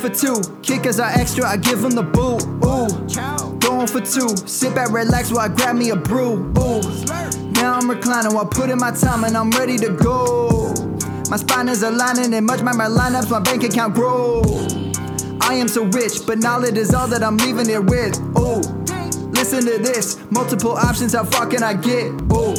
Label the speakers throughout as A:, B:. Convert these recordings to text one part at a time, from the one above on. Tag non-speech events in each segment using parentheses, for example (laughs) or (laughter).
A: for two. Kickers are extra, I give them the boot. Ooh. Going for two. Sit back, relax while I grab me a brew. Ooh. Now I'm reclining while putting my time and I'm ready to go. My spine is aligning and much my lineups, my bank account grow. I am so rich, but knowledge is all that I'm leaving it with. Ooh. Listen to this, multiple options, how far can I get? Ooh.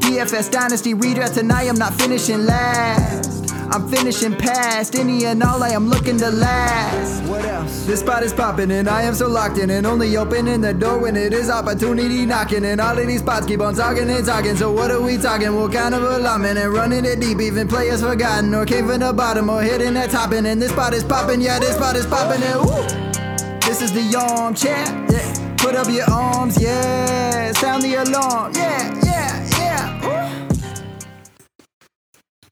A: DFS Dynasty redraft tonight, I'm not finishing last. I'm finishing past any and all I am looking to last. What else? This spot is popping and I am so locked in and only opening the door when it is opportunity knocking. And all of these spots keep on talking and talking. So what are we talking? What kind of alignment and running it deep? Even players forgotten or came from the bottom or hitting that top and this spot is popping. Yeah, this spot is popping and woo. This is the armchair. Yeah. Put up your arms. Yeah. Sound the alarm. Yeah. Yeah.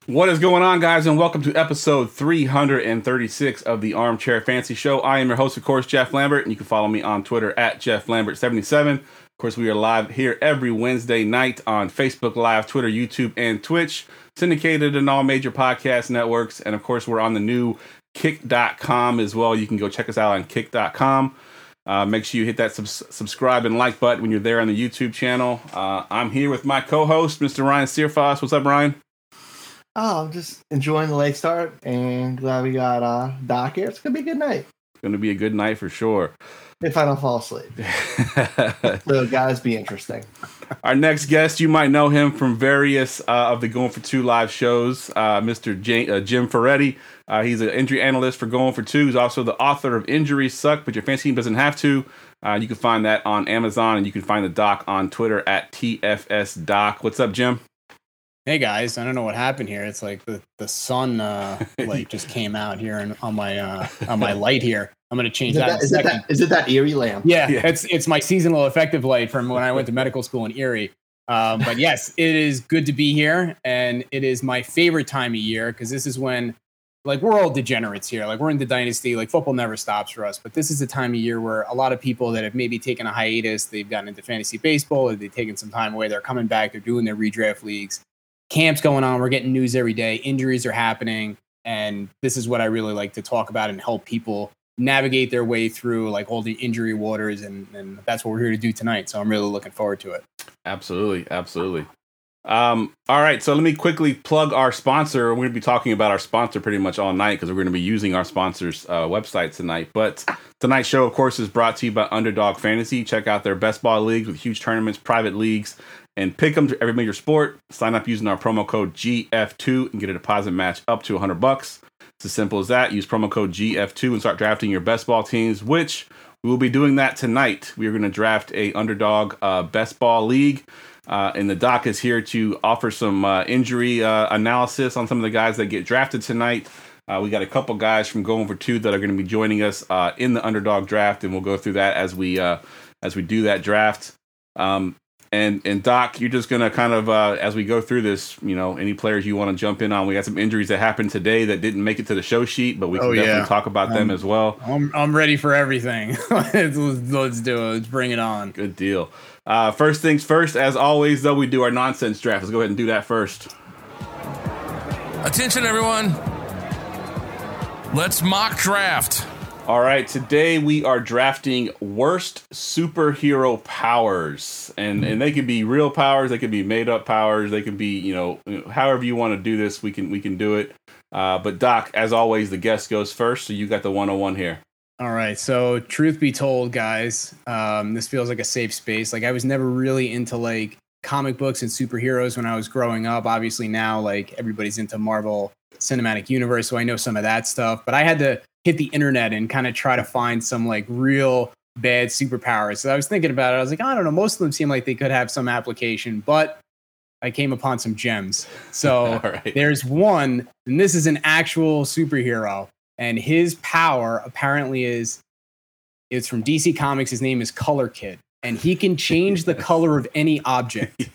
B: What is going on, guys, and welcome to episode 336 of the Armchair Fantasy Show. I am your host, of course, Jeff Lambert, and you can follow me on Twitter at Jeff Lambert77. Of course, we are live here every Wednesday night on Facebook Live, Twitter, YouTube, and Twitch, syndicated in all major podcast networks. And of course, we're on the new kick.com as well. You can go check us out on kick.com. Uh, make sure you hit that sub- subscribe and like button when you're there on the YouTube channel. Uh, I'm here with my co host, Mr. Ryan Searfoss. What's up, Ryan?
C: Oh, I'm just enjoying the late start and glad we got uh Doc here. It's gonna be a good night.
B: It's going to be a good night for sure.
C: If I don't fall asleep. (laughs) so guys be interesting.
B: Our next guest, you might know him from various uh, of the Going for Two live shows. Uh, Mr. J- uh, Jim Ferretti. Uh, he's an injury analyst for Going for Two. He's also the author of Injuries Suck, but your fancy team doesn't have to. Uh, you can find that on Amazon, and you can find the doc on Twitter at TFS Doc. What's up, Jim?
D: Hey guys, I don't know what happened here. It's like the the sun uh, (laughs) light just came out here and on my uh, on my light here. I'm gonna change
C: Is
D: that.
C: that, is, it
D: second.
C: that, is it that eerie lamp?
D: Yeah,
B: Yeah.
D: it's it's my seasonal affective light from when I went to medical school in Erie. Um, but yes, it is good to be here, and it is my favorite time of year because this is when, like, we're all degenerates here. Like, we're in the dynasty. Like, football never stops for us. But this is the time of year where a lot of people that have maybe taken a hiatus, they've gotten into fantasy baseball, or they've taken some time away. They're coming back. They're doing their redraft leagues. Camps going on. We're getting news every day. Injuries are happening, and this is what I really like to talk about and help people navigate their way through like all the injury waters and, and that's what we're here to do tonight so i'm really looking forward to it
B: Absolutely, absolutely. Um, all right, so let me quickly plug our sponsor. We're going to be talking about our sponsor pretty much all night because we're going to be using our sponsor's uh, website tonight. But tonight's show, of course, is brought to you by Underdog Fantasy. Check out their best ball leagues with huge tournaments, private leagues, and pick them to every major sport. Sign up using our promo code GF2 and get a deposit match up to 100 bucks. It's as simple as that. Use promo code GF2 and start drafting your best ball teams, which we will be doing that tonight. We are going to draft a underdog uh, best ball league. Uh, and the doc is here to offer some uh, injury uh, analysis on some of the guys that get drafted tonight. Uh, we got a couple guys from going for two that are going to be joining us uh, in the underdog draft, and we'll go through that as we uh, as we do that draft. Um, and and Doc, you're just gonna kind of uh, as we go through this, you know, any players you want to jump in on. We got some injuries that happened today that didn't make it to the show sheet, but we can
D: Oh,
B: definitely
D: yeah.
B: talk about them as well.
D: i'm, I'm ready for everything (laughs) let's, let's do it let's bring it on
B: Good deal. Uh, first things first, as always, though, we do our nonsense draft. Let's go ahead and do that first.
E: Attention, everyone. Let's mock draft.
B: All right, today we are drafting worst superhero powers, and and they could be real powers, they could be made up powers, they can be you know however you want to do this, we can we can do it. Uh, but Doc, as always, the guest goes first, so you got the 101 here.
D: all right so truth be told guys um, this feels like a safe space like i was never really into like comic books and superheroes when i was growing up obviously now like everybody's into marvel cinematic universe so i know some of that stuff but i had to hit the internet and kind of try to find some like real bad superpowers. So i was thinking about it i was like i don't know most of them seem like they could have some application but i came upon some gems. So (laughs)
B: right.
D: there's one and this is an actual superhero and his power apparently is it's from dc comics his name is color kid and he can change the (laughs) color of any object.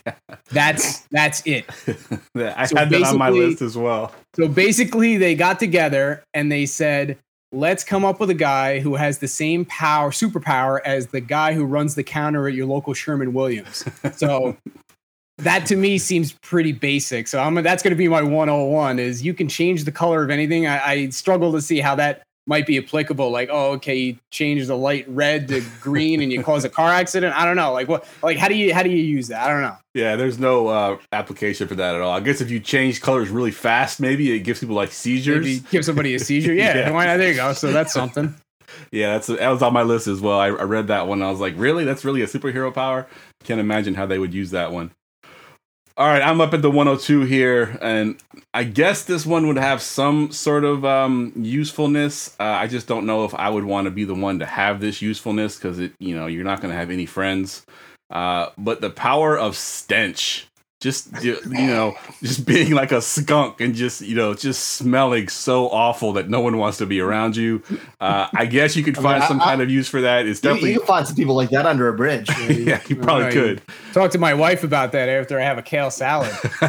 D: That's that's it. (laughs)
B: I
D: So
B: had that on my list as well.
D: so basically, they got together and they said, let's come up with a guy who has the same power, superpower as the guy who runs the counter at your local Sherwin-Williams. So (laughs) that to me seems pretty basic. So I'm that's going to be my 101 is you can change the color of anything. I, I struggle to see how that might be applicable. Like, oh, okay, you change the light red to green and you cause a car accident. I don't know. Like, what? Like, how do you how do you use that? I don't know.
B: Yeah, there's no uh, application for that at all. I guess if you change colors really fast, maybe it gives people like seizures.
D: Maybe give somebody a seizure. (laughs) Yeah,
B: Yeah.
D: why not? There you go. So that's (laughs) something.
B: Yeah, that's that was on my list as well. I, I read that one. I was like, really? That's really a superhero power? Can't imagine how they would use that one. All right, I'm up at the 102 here, and I guess this one would have some sort of um, usefulness. Uh, I just don't know if I would want to be the one to have this usefulness because it, you know, you're not going to have any friends. Uh, but the power of stench, just you you know, just (laughs) being like a skunk and just you know, just smelling so awful that no one wants to be around you. Uh, I guess you could
C: I mean,
B: find
C: I-
B: some
C: I-
B: kind of use for that. It's
C: You,
B: definitely
C: you can find some people like that under a bridge. (laughs)
B: yeah, you probably
D: Right.
B: could.
D: Talk to my wife about that after I have a kale salad. (laughs)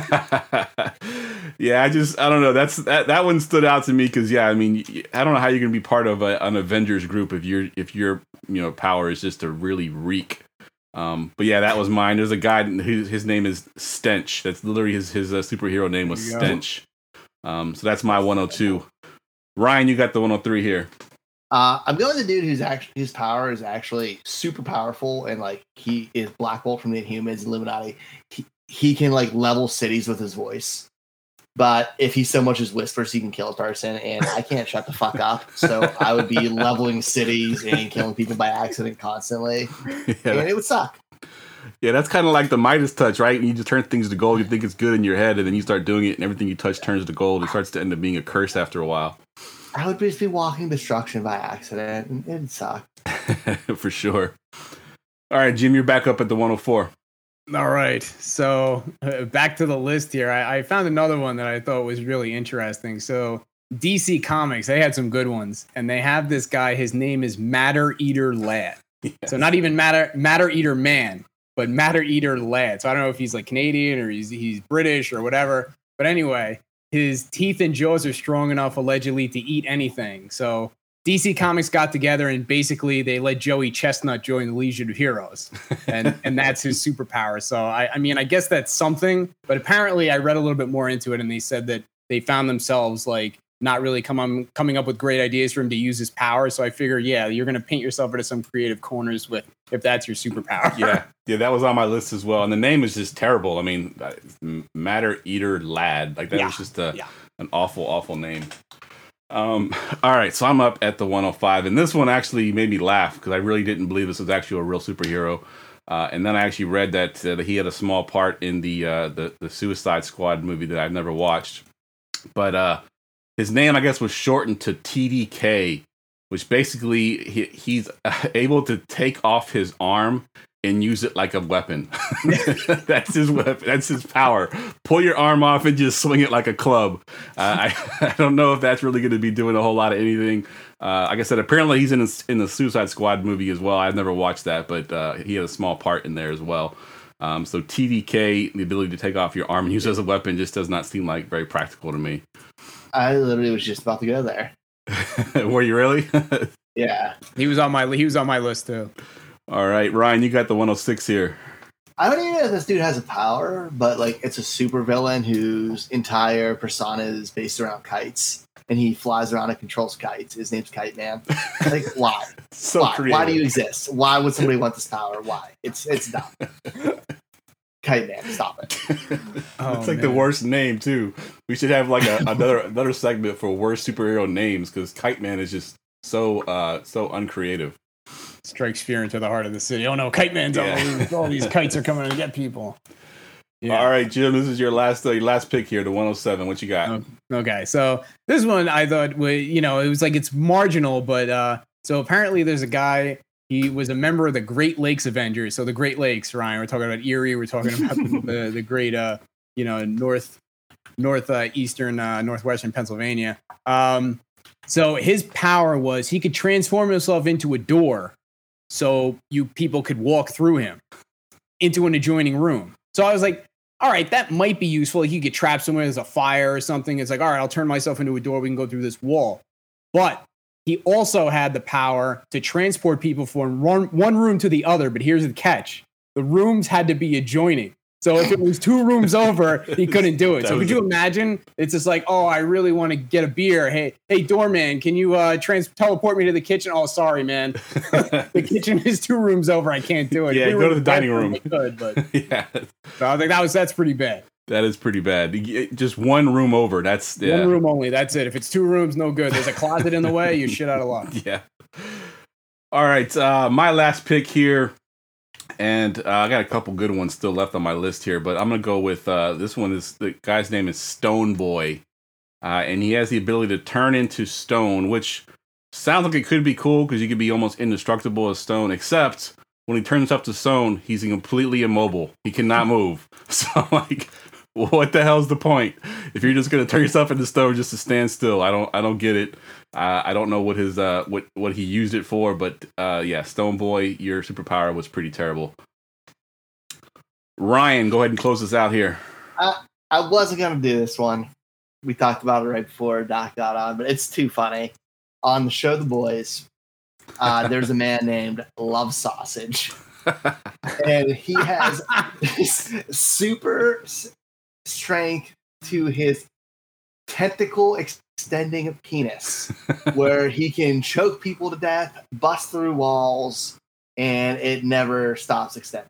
B: yeah, I just I don't know. That's that that one stood out to me because yeah, I mean i don't know how you're gonna be part of a, an Avengers group if you're if your you know power is just to really reek. Um, but yeah, that was mine. There's a guy who his name is Stench. That's literally his his uh, superhero name was
D: There you go.
B: Stench. Um, so that's my 102. Ryan, you got the 103 here.
C: Uh, I'm going with the dude who's actually his power is actually super powerful, and like he is Black Bolt from the Inhumans, Illuminati. He, he can like level cities with his voice, but if he so much as whispers, he can kill a person, and I can't shut the fuck up. So I would be (laughs) leveling cities and killing people by accident constantly,
B: yeah,
C: and it would suck.
B: Yeah, that's kind of like the Midas touch, right? You just turn things to gold. You think it's good in your head, and then you start doing it, and everything you touch turns to gold. It starts to end up being a curse after a while,
C: I would just be walking destruction by accident, and it'd suck. (laughs)
B: for sure. All right, Jim, you're back up at the 104.
D: All right. So uh, back to the list here. I, I found another one that I thought was really interesting. So DC Comics, they had some good ones, and they have this guy. His name is Matter Eater Lad. So not even Matter Matter Eater Man, but Matter Eater Lad. So I don't know if he's like Canadian or he's he's British or whatever. But anyway, his teeth and jaws are strong enough allegedly to eat anything. So DC Comics got together and basically they let Joey Chestnut join the Legion of Heroes, and (laughs) and that's his superpower. So I, I mean, I guess that's something. But apparently, I read a little bit more into it, and they said that they found themselves like not really come on, coming up with great ideas for him to use his power. So I figure, yeah, you're gonna paint yourself into some creative corners with if that's your superpower.
B: Yeah, (laughs) yeah, that was on my list as well. And the name is just terrible. I mean, uh, Matter Eater Lad, like that
D: Yeah,
B: was just a,
D: yeah.
B: an awful, awful name. Um, (laughs) all right, so I'm up at the 105, and this one actually made me laugh because I really didn't believe this was actually a real superhero. Uh, and then I actually read that, uh, that he had a small part in the, uh, the the Suicide Squad movie that I've never watched. But uh, his name, I guess, was shortened to TDK, which basically he, he's (laughs) able to take off his arm and use it like a weapon. (laughs) That's his weapon. That's his power. Pull your arm off and just swing it like a club. Uh, I, (laughs) I don't know if that's really going to be doing a whole lot of anything. Uh, like I said, apparently he's in a, in the Suicide Squad movie as well. I've never watched that, but uh, he had a small part in there as well. Um, so TDK, the ability to take off your arm and use it as a weapon, just does not seem like very practical to me.
C: I literally was just about to go there. (laughs)
B: Were you really?
C: Yeah.
D: He was on my he was on my list too.
B: All right, Ryan, you got the 106 here.
C: I don't even know if this dude has a power, but like it's a super villain whose entire persona is based around kites, and he flies around and controls kites. His name's Kite Man. (laughs) Like why?
B: So
C: why?
B: creative.
C: Why do you exist? Why would somebody want this power? Why? It's it's dumb. (laughs) Kite Man, stop it. (laughs)
D: Oh,
B: it's like the worst name too. We should have like a, another another segment for worst superhero names because Kite Man is just so uh so uncreative.
D: Strikes fear into the heart of the city. Oh no, kite man's
B: Yeah.
D: all, these, all these kites are coming to get people. Yeah.
B: All right, Jim, this is your last uh, your last pick here, the 107. What you got?
D: Okay. Okay, so this one I thought was, you know, it was like it's marginal, but uh, so apparently there's a guy. He was a member of the Great Lakes Avengers. So the Great Lakes, Ryan. We're talking about Erie. We're talking about the, (laughs) the the great, uh, you know, north north uh, eastern uh, northwestern Pennsylvania. Um, so his power was he could transform himself into a door, so you people could walk through him into an adjoining room. So I was like, all right, that might be useful. Like you get trapped somewhere, there's a fire or something. It's like, all right, I'll turn myself into a door. We can go through this wall. But he also had the power to transport people from one, one room to the other. But here's the catch the rooms had to be adjoining. So if it was two rooms over, he couldn't do it. (laughs) So could you imagine? It's just like, oh, I really want to get a beer. Hey, hey, doorman, can you uh, trans teleport me to the kitchen? Oh, sorry, man. (laughs) the kitchen is two rooms over. I can't do it.
B: Yeah, go to the dining room.
D: I could, but (laughs)
B: yeah,
D: so I think that was that's pretty bad.
B: that is pretty bad. Just one room over. That's yeah.
D: One room only. That's it. If it's two rooms, no good. There's a closet in the way. You're shit out of luck.
B: Yeah. All right, uh, my last pick here, and uh, I got a couple good ones still left on my list here, but I'm gonna go with uh, this one. Is the guy's name is Stone Boy, uh, and he has the ability to turn into stone, which sounds like it could be cool because you could be almost indestructible as stone. Except when he turns up to stone, he's completely immobile. He cannot (laughs) move. (laughs) So like. What the hell's the point if you're just gonna turn yourself into stone just to stand still? I don't, I don't get it. Uh, I don't know what his uh what what he used it for, but uh yeah, Stone Boy, your superpower was pretty terrible. Ryan, go ahead and close us out here.
C: I wasn't gonna do this one. We talked about it right before Doc got on, but it's too funny. On the show The Boys, uh, there's a (laughs) man named Love Sausage, (laughs) and he has (laughs) super strength to his tentacle extending penis, (laughs) where he can choke people to death, bust through walls, and it never stops extending.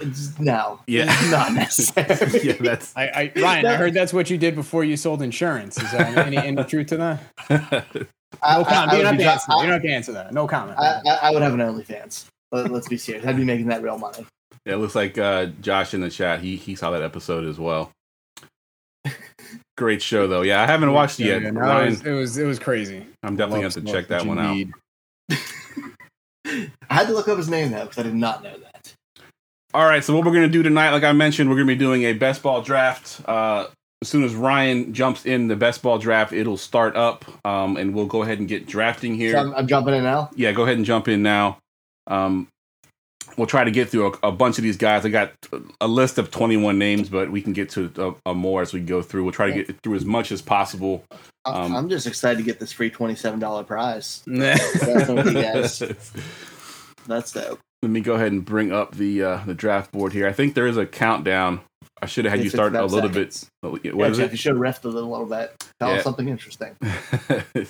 C: It's, no,
B: Yeah.
C: it's not (laughs) necessary.
B: yeah, that's
D: I, I Ryan, I heard that's what you did before you sold insurance. Is there any, any (laughs) truth to that?
C: I,
D: No comment.
C: I- I
D: You
C: would
D: don't have to answer. that. You don't have to answer that. No comment.
C: I, I, I would have an OnlyFans. Let, let's be serious. I'd be making that real money.
B: Yeah, it looks like uh Josh in the chat, he he saw that episode as well. Great show though. Yeah, I haven't watched it yet.
D: yeah, no,
B: Ryan,
D: it, was, it was it was crazy.
B: I'm definitely
D: Love
B: going to check that
D: you
B: one out. (laughs)
C: I had to look up his name though because I did not know that.
B: All right, so what we're gonna do tonight, like I mentioned, we're gonna be doing a best ball draft. Uh, as soon as Ryan jumps in the best ball draft, it'll start up, um, and we'll go ahead and get drafting here.
C: So I'm, I'm jumping in now.
B: yeah, go ahead and jump in now. Um, we'll try to get through a, a bunch of these guys. I got a list of 21 names, but we can get to a, a more as we go through. We'll try to get through as much as possible.
C: I-
B: Um,
C: I'm just excited to get this free twenty-seven dollar prize. (laughs) That's what. (laughs) That's dope.
B: Let me go ahead and bring up the uh, the draft board here. I think there is a countdown. I should have had you start a little
C: seconds.
B: bit. What
C: Yeah,
B: is
C: Jeff,
B: it?
C: you should have refed a little, little bit. Tell
B: Yeah.
C: us something interesting. (laughs)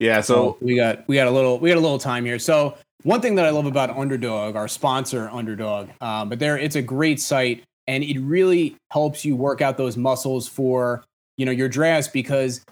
B: yeah.
D: So
B: So
D: we got we got a little we got a little time here. So one thing that I love about Underdog, our sponsor Underdog, um, but there it's a great site and it really helps you work out those muscles for you know your drafts because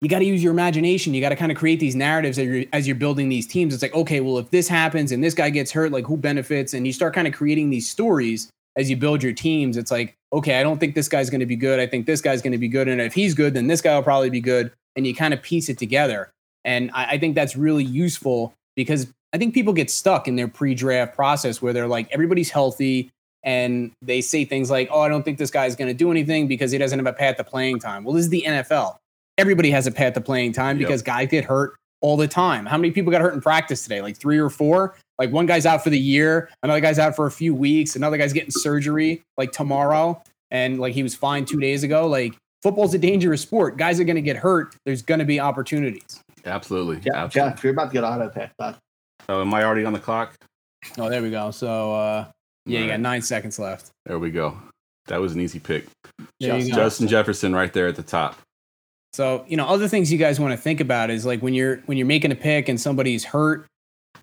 D: you got to use your imagination. You got to kind of create these narratives as you're, as you're building these teams. It's like okay, well if this happens and this guy gets hurt, like who benefits? And you start kind of creating these stories as you build your teams. It's like okay, I don't think this guy's going to be good. I think this guy's going to be good, and if he's good, then this guy will probably be good. And you kind of piece it together. And I, I think that's really useful because I think people get stuck in their pre draft process where they're like, everybody's healthy. And they say things like, oh, I don't think this guy's going to do anything because he doesn't have a path to playing time. Well, this is the NFL. Everybody has a path to playing time
B: Yep.
D: because guys get hurt all the time. How many people got hurt in practice today? Like three or four? Like one guy's out for the year, another guy's out for a few weeks, another guy's getting surgery like tomorrow. And like he was fine two days ago. Like football's a dangerous sport. Guys are going to get hurt. There's going to be opportunities.
B: absolutely.
C: Jeff,
B: absolutely.
C: Jeff, you're about to get auto pick, bud.
B: So am I already on the clock?
D: Oh, there we go. So, uh, yeah, you
B: All
D: got nine seconds left.
B: There we go. That was an easy pick.
D: You go.
B: Justin Jefferson right there at the top.
D: So, you know, other things you guys want to think about is like when you're when you're making a pick and somebody's hurt,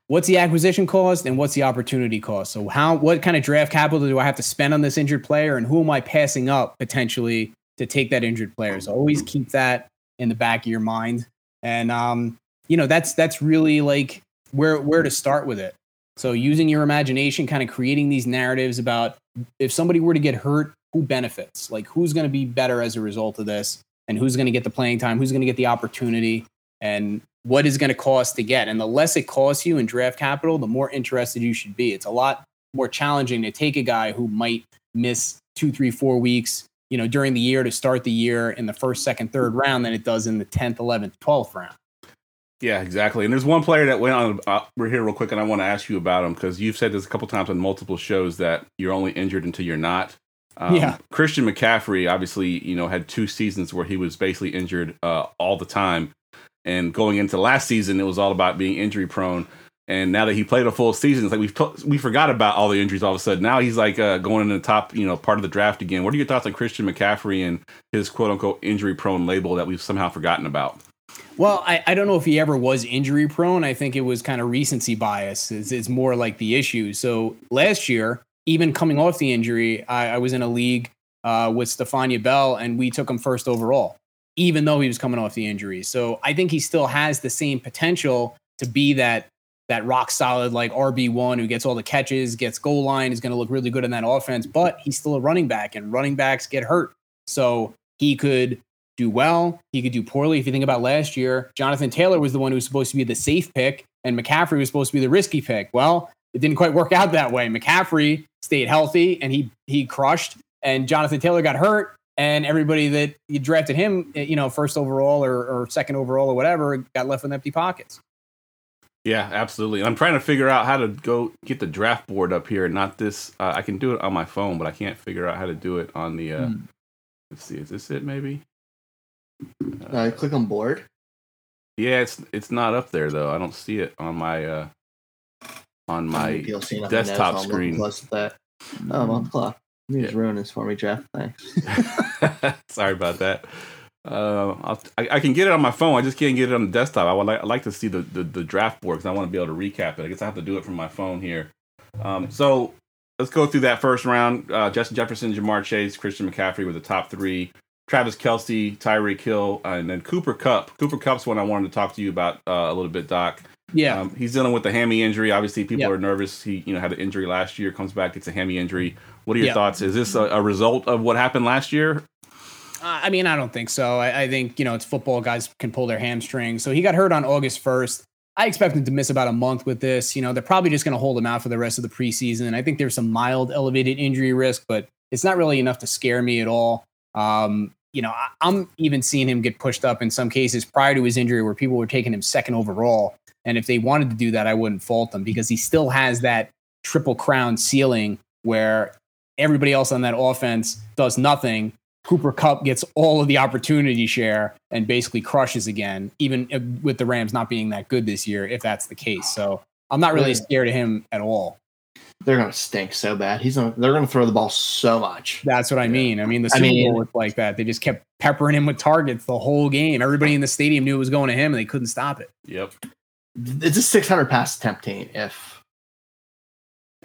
D: what's the acquisition cost and what's the opportunity cost? So, how what kind of draft capital do I have to spend on this injured player and who am I passing up potentially to take that injured player? So, always keep that in the back of your mind. And um, you know, that's that's really like where where to start with it. So, using your imagination, kind of creating these narratives about if somebody were to get hurt, who benefits? Like who's going to be better as a result of this? and who's going to get the playing time, who's going to get the opportunity, and what is going to cost to get. And the less it costs you in draft capital, the more interested you should be. It's a lot more challenging to take a guy who might miss two, three, four weeks, you know, during the year to start the year in the first, second, third round than it does in the 10th, 11th, 12th round.
B: Yeah, exactly. And there's one player that went on. Uh, we're here real quick, and I want to ask you about him because you've said this a couple times on multiple shows that you're only injured until you're not. Um,
D: Yeah.
B: Christian McCaffrey obviously, you know, had two seasons where he was basically injured uh, all the time, and going into last season, it was all about being injury prone. And now that he played a full season, it's like we've t- we forgot about all the injuries all of a sudden. Now he's like uh, going in the top, you know, part of the draft again. What are your thoughts on Christian McCaffrey and his quote unquote injury prone label that we've somehow forgotten about?
D: Well, I, I don't know if he ever was injury prone. I think it was kind of recency bias. It's, it's more like the issue. So last year, even coming off the injury, I, I was in a league uh, with Stephania Bell, and we took him first overall, even though he was coming off the injury. So I think he still has the same potential to be that that rock solid like RB one who gets all the catches, gets goal line, is going to look really good in that offense. But he's still a running back, and running backs get hurt. So he could do well. He could do poorly. If you think about last year, Jonathan Taylor was the one who was supposed to be the safe pick, and McCaffrey was supposed to be the risky pick. Well, it didn't quite work out that way. McCaffrey stayed healthy and he he crushed, and Jonathan Taylor got hurt, and everybody that you drafted him, eh, you know, first overall or, or second overall or whatever, got left with empty pockets.
B: Yeah, absolutely. I'm trying to figure out how to go get the draft board up here. Not this. Uh, I can do it on my phone, but I can't figure out how to do it on the. Uh,
D: Hmm.
B: Let's see. Is this it? Maybe.
C: Uh, click on board.
B: Yeah, it's it's not up there though. I don't see it on my uh on my
C: You'll see it on
B: desktop screen.
C: At that. Oh, one o'clock. You just ruined this for me, Jeff. Thanks. (laughs)
B: Sorry about that. Uh, I'll, I, I can get it on my phone. I just can't get it on the desktop. I would like, I like to see the, the, the draft board because I want to be able to recap it. I guess I have to do it from my phone here. Um, so let's go through that first round. Uh, Justin Jefferson, Ja'Marr Chase, Christian McCaffrey were the top three. Travis Kelce, Tyreek Hill, and then Cooper Kupp. Cooper Kupp's one I wanted to talk to you about uh, a little bit, Doc.
D: Yeah.
B: Um, he's dealing with the hammy injury. Obviously, people
D: Yeah.
B: are nervous. He, you know, had an injury last year, comes back, gets a hammy injury. What are your
D: Yeah.
B: thoughts? Is this a, a result of what happened last year?
D: Uh, I mean, I don't think so. I, I think, you know, it's football. Guys can pull their hamstrings. So he got hurt on August 1st. I expect him to miss about a month with this. You know, they're probably just going to hold him out for the rest of the preseason. I think there's some mild elevated injury risk, but it's not really enough to scare me at all. Um, you know, I, I'm even seeing him get pushed up in some cases prior to his injury where people were taking him second overall. And if they wanted to do that, I wouldn't fault them because he still has that triple crown ceiling where everybody else on that offense does nothing. Cooper Kupp gets all of the opportunity share and basically crushes again, even with the Rams not being that good this year, if that's the case. So I'm not really scared of him at all.
C: They're gonna stink so bad. He's gonna. They're gonna throw the ball so much.
D: That's what I mean. I mean, the
C: I
D: Super
C: mean-
D: Bowl was like that. They just kept peppering him with targets the whole game. Everybody in the stadium knew it was going to him, and they couldn't stop it.
B: Yep.
C: It's a 600 pass attempt team. If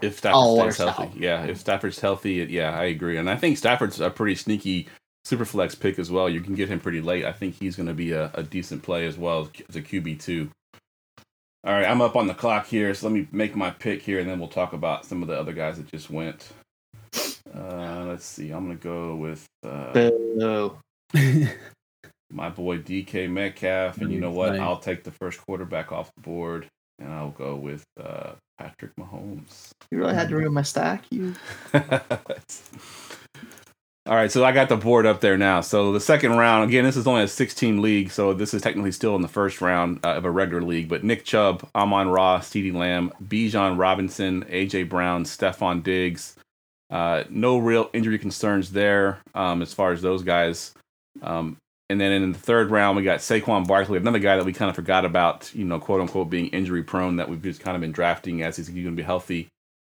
B: If
C: All
B: Stafford
C: works
B: stays healthy,
C: out.
B: yeah. If Stafford's healthy, it- yeah, I agree. And I think Stafford's a pretty sneaky super flex pick as well. You can get him pretty late. I think he's going to be a, a decent play as well as a QB two. All right, I'm up on the clock here, so let me make my pick here, and then we'll talk about some of the other guys that just went. Uh, let's see. I'm going to go with uh,
C: boo. (laughs)
B: my boy DK Metcalf, and you know what?
D: Nice.
B: I'll take the first quarterback off the board, and I'll go with uh, Patrick Mahomes.
C: you really had to ruin my stack. You (laughs) (laughs)
B: All right, so I got the board up there now. So the second round, again, this is only a 16 league, so this is technically still in the first round uh, of a regular league. But Nick Chubb, Amon Ross, CeeDee Lamb, Bijan Robinson, AJ Brown, Stefon Diggs. Uh, no real injury concerns there um, as far as those guys. Um, and then in the third round, we got Saquon Barkley, another guy that we kind of forgot about, you know, quote unquote, being injury prone that we've just kind of been drafting as he's going to be healthy.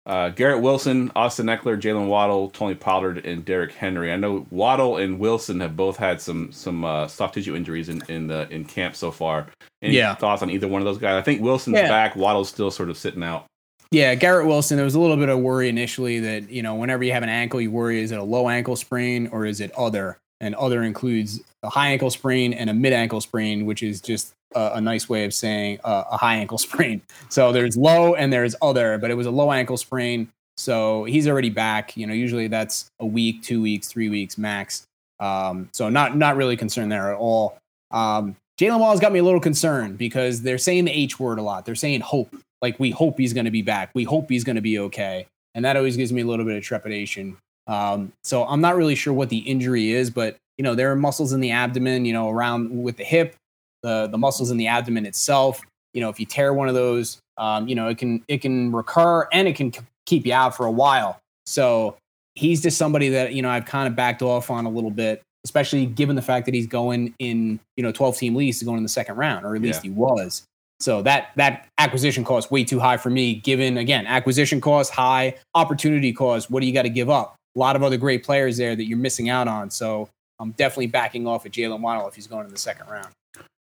B: Uh, Garrett Wilson, Austin Ekeler, Jaylen Waddle, Tony Pollard, and Derrick Henry. I know Waddle and Wilson have both had some some uh, soft tissue injuries in in the in camp so far. Any
D: Yeah.
B: thoughts on either one of those guys? I think Wilson's
D: Yeah.
B: back. Waddle's still sort of sitting out.
D: Yeah, Garrett Wilson. There was a little bit of worry initially that you know whenever you have an ankle, you worry is it a low ankle sprain or is it other? And other includes a high ankle sprain and a mid ankle sprain, which is just a, a nice way of saying uh, a high ankle (laughs) sprain. So there's low and there's other, but it was a low ankle sprain. So he's already back. You know, usually that's a week, two weeks, three weeks max. Um, so not not really concerned there at all. Um, Jaylen Waddle's got me a little concerned because they're saying the H word a lot. They're saying hope like we hope he's going to be back. We hope he's going to be okay, and that always gives me a little bit of trepidation. Um, so I'm not really sure what the injury is, but you know there are muscles in the abdomen, you know, around with the hip, the the muscles in the abdomen itself. You know, if you tear one of those, um, you know, it can it can recur and it can keep you out for a while. So he's just somebody that you know I've kind of backed off on a little bit, especially given the fact that he's going in you know 12 team leagues, to going in the second round, or at least
B: Yeah.
D: he was. So that that acquisition cost way too high for me. Given again acquisition cost high, opportunity cost. What do you got to give up? A lot of other great players there that you're missing out on. So I'm definitely backing off at Jaylen Waddle if he's going in the second round.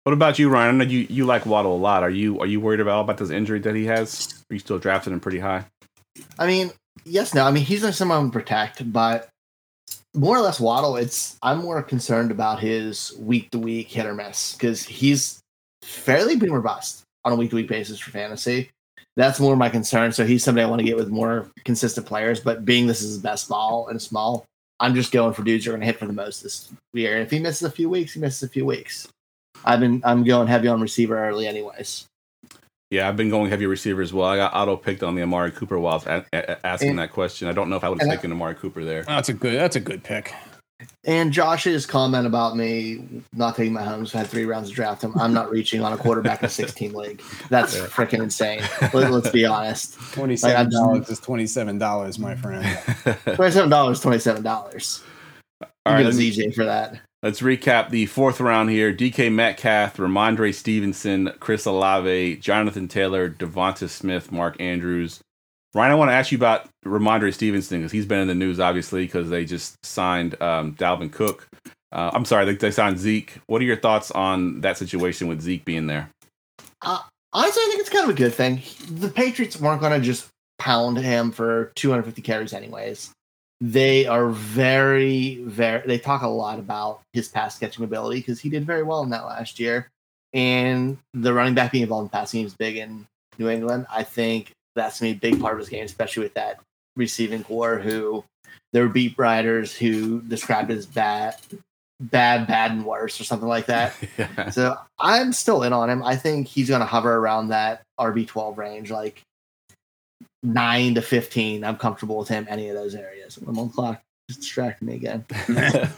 B: What about you, Ryan? I know you, you like Waddle a lot. Are you are you worried about about this injury that he has? Are you still drafting him pretty high?
C: I mean, yes, no. I mean, he's not someone to protect, but more or less Waddle. It's I'm more concerned about his week to week hit or miss because he's fairly been robust on a week to week basis for fantasy. That's more my concern. So he's somebody I want to get with more consistent players. But being this is his best ball and small, I'm just going for dudes who are going to hit for the most this year. And if he misses a few weeks, he misses a few weeks. I've been I'm going heavy on receiver early, anyways.
B: Yeah, I've been going heavy receiver as well. I got auto picked on the Amari Cooper while I was a- a- asking
C: And-
B: that question. I don't know if I would have
C: and I-
B: taken Amari Cooper there.
D: That's a good. That's a good pick.
C: And Josh's comment about me not taking Mahomes, I had three rounds to draft him. I'm not reaching on a quarterback in a 16 league. That's
B: Yeah.
C: freaking insane. Let, us be honest. (laughs)
D: Twenty seven dollars is twenty seven dollars, my friend. (laughs)
C: Twenty-seven dollars, twenty-seven dollars.
B: All right, let me,
C: ZJ for that.
B: Let's recap the fourth round here. DK Metcalf, Rhamondre Stevenson, Chris Olave, Jonathan Taylor, DeVonta Smith, Mark Andrews. Ryan, I want to ask you about Rhamondre Stevenson because he's been in the news obviously because they just signed um, Dalvin Cook. Uh, I'm sorry, they, they signed Zeke. What are your thoughts on that situation with Zeke being there?
C: Honestly, I think it's kind of a good thing. The Patriots weren't going to just pound him for 250 carries, anyways. They are very, very. They talk a lot about his pass catching ability because he did very well in that last year. And the running back being involved in passing is big in New England. I think that's going to be a big part of his game, especially with that receiving core who there were beat writers who described it as bad, bad, bad, and worse or something like that. (laughs)
B: yeah.
C: So I'm still in on him. I think he's going to hover around that RB12 range, like nine to 15. I'm comfortable with him any of those areas. I'm on clock. Just distracting me again. (laughs) (laughs)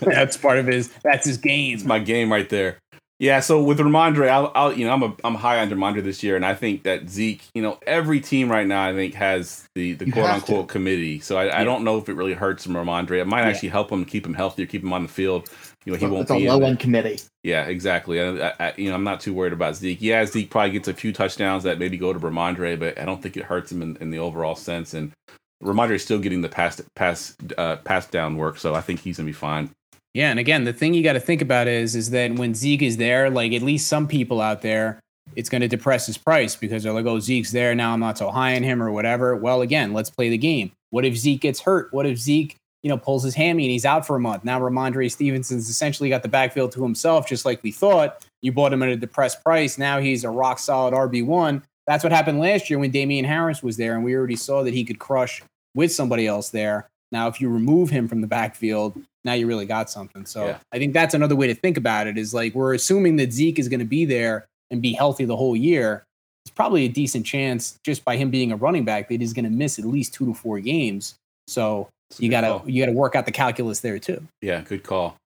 D: that's part of his. That's his game.
B: It's my game right there. Yeah, so with Rhamondre, I'll, I'll you know I'm a, I'm high on Rhamondre this year, and I think that Zeke, you know, every team right now I think has the the
C: You
B: quote
C: have
B: unquote committee. So I, I don't know if it really hurts Rhamondre. It might
C: Yeah.
B: actually help him keep him healthier, keep him on the field. You know, he won't
C: it's a
B: be. in
C: low end committee.
B: Yeah, exactly. I, I, I- you know, I'm not too worried about Zeke. Yeah, Zeke probably gets a few touchdowns that maybe go to Rhamondre, but I don't think it hurts him in, in the overall sense. And Rhamondre is still getting the pass pass uh, pass down work, so I think he's gonna be fine.
D: Yeah, and again, the thing you got to think about is is that when Zeke is there, like at least some people out there, it's going to depress his price because they're like, "Oh, Zeke's there now. I'm not so high on him or whatever." Well, again, let's play the game. What if Zeke gets hurt? What if Zeke, you know, pulls his hammy and he's out for a month? Now Rhamondre Stevenson's essentially got the backfield to himself, just like we thought. You bought him at a depressed price. Now he's a rock solid RB one. That's what happened last year when Damien Harris was there, and we already saw that he could crush with somebody else there. Now, if you remove him from the backfield, now you really got something. So
B: Yeah.
D: I think that's another way to think about it is like we're assuming that Zeke is going to be there and be healthy the whole year. It's probably a decent chance just by him being a running back that he's going to miss at least two to four games. So
B: A
D: you gotta
B: call.
D: you gotta work out the calculus there too.
B: Yeah, good call.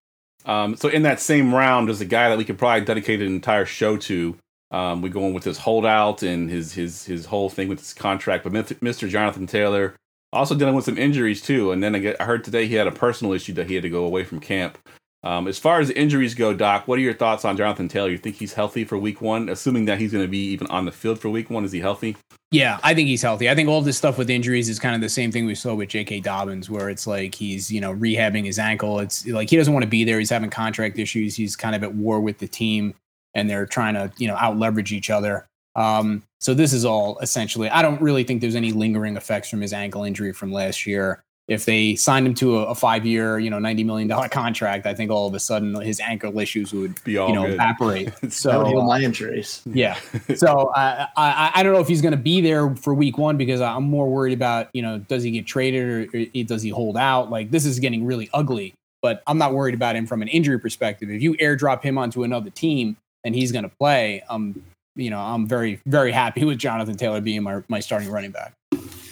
B: Um, so in that same round, there's a guy that we could probably dedicate an entire show to. Um, we go in with his holdout and his his his whole thing with his contract, but Mr. Jonathan Taylor also dealing with some injuries too. And then I, get, I heard today he had a personal issue that he had to go away from camp. Um, as far as injuries go, Doc, what are your thoughts on Jonathan Taylor? You think he's healthy for Week One, assuming that he's going to be even on the field for Week One? Is he healthy?
D: Yeah, I think he's healthy. I think all this stuff with injuries is kind of the same thing we saw with J.K. Dobbins, where it's like he's you know rehabbing his ankle. It's like he doesn't want to be there. He's having contract issues. He's kind of at war with the team, and they're trying to you know out leverage each other. Um, so this is all essentially. I don't really think there's any lingering effects from his ankle injury from last year. If they signed him to a, a five-year, you know, ninety million dollar (laughs) contract, I think all of a sudden his ankle issues would
B: Be all
D: you know
B: good.
D: evaporate. (laughs)
C: That would
D: So
C: heal my injuries.
D: yeah. (laughs) So I, I I don't know if he's going to be there for week one because I'm more worried about you know does he get traded or, or does he hold out? Like this is getting really ugly. But I'm not worried about him from an injury perspective. If you airdrop him onto another team and he's going to play, um, you know, I'm very very happy with Jonathan Taylor being my my starting running back.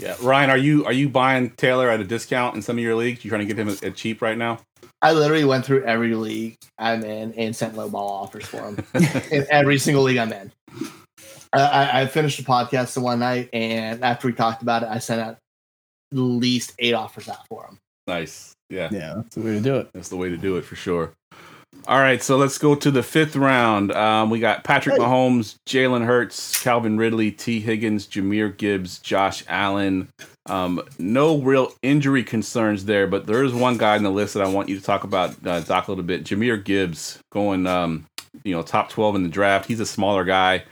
B: Yeah, Ryan, are you are you buying Taylor at a discount in some of your leagues? You trying to get him at, at cheap right now?
C: I literally went through every league I'm in and sent low ball offers for him (laughs) in every single league I'm in. I, I, I finished the podcast the one night, and after we talked about it, I sent out at least eight offers out for him.
B: Nice. Yeah,
D: Yeah, that's the way to do it.
B: that's the way to do it for sure. All right, so let's go to the fifth round. Um, we got Patrick
C: Hey.
B: Mahomes, Jalen Hurts, Calvin Ridley, Tee Higgins, Jahmyr Gibbs, Josh Allen. Um, no real injury concerns there, but there is one guy in the list that I want you to talk about, uh, Doc, a little bit. Jahmyr Gibbs going, um, you know, top 12 in the draft. He's a smaller guy,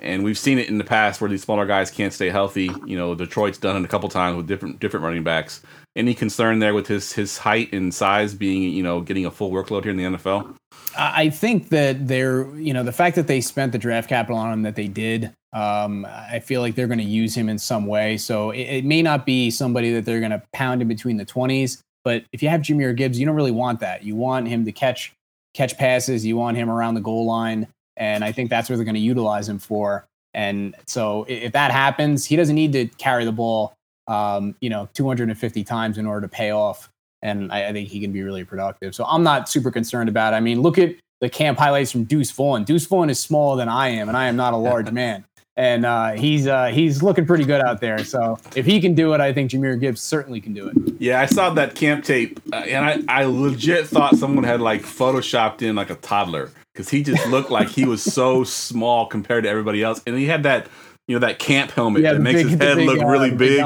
B: and we've seen it in the past where these smaller guys can't stay healthy. You know, Detroit's done it a couple times with different different running backs. Any concern there with his his height and size being, you know, getting a full workload here in the NFL?
D: I think that they're, you know, the fact that they spent the draft capital on him that they did, um, I feel like they're going to use him in some way. So it, it may not be somebody that they're going to pound in between the 20s, but if you have Jahmyr Gibbs, you don't really want that. You want him to catch catch passes, you want him around the goal line, and I think that's where they're going to utilize him for. And so if that happens, he doesn't need to carry the ball, um, you know, 250 times in order to pay off and I, I think he can be really productive. So I'm not super concerned about it. I mean, look at the camp highlights from Deuce Vaughn. Deuce Vaughn is smaller than I am, and I am not a large (laughs) man. And uh, he's uh, he's looking pretty good out there. So if he can do it, I think Jahmyr Gibbs certainly can do it.
B: Yeah, I saw that camp tape, uh, and I, I legit thought someone had like photoshopped in like a toddler because he just looked like he was so small compared to everybody else, and he had that you know that camp helmet
D: Yeah,
B: that makes
D: big-
B: his head
D: big,
B: look
D: uh,
B: really
D: the
B: big.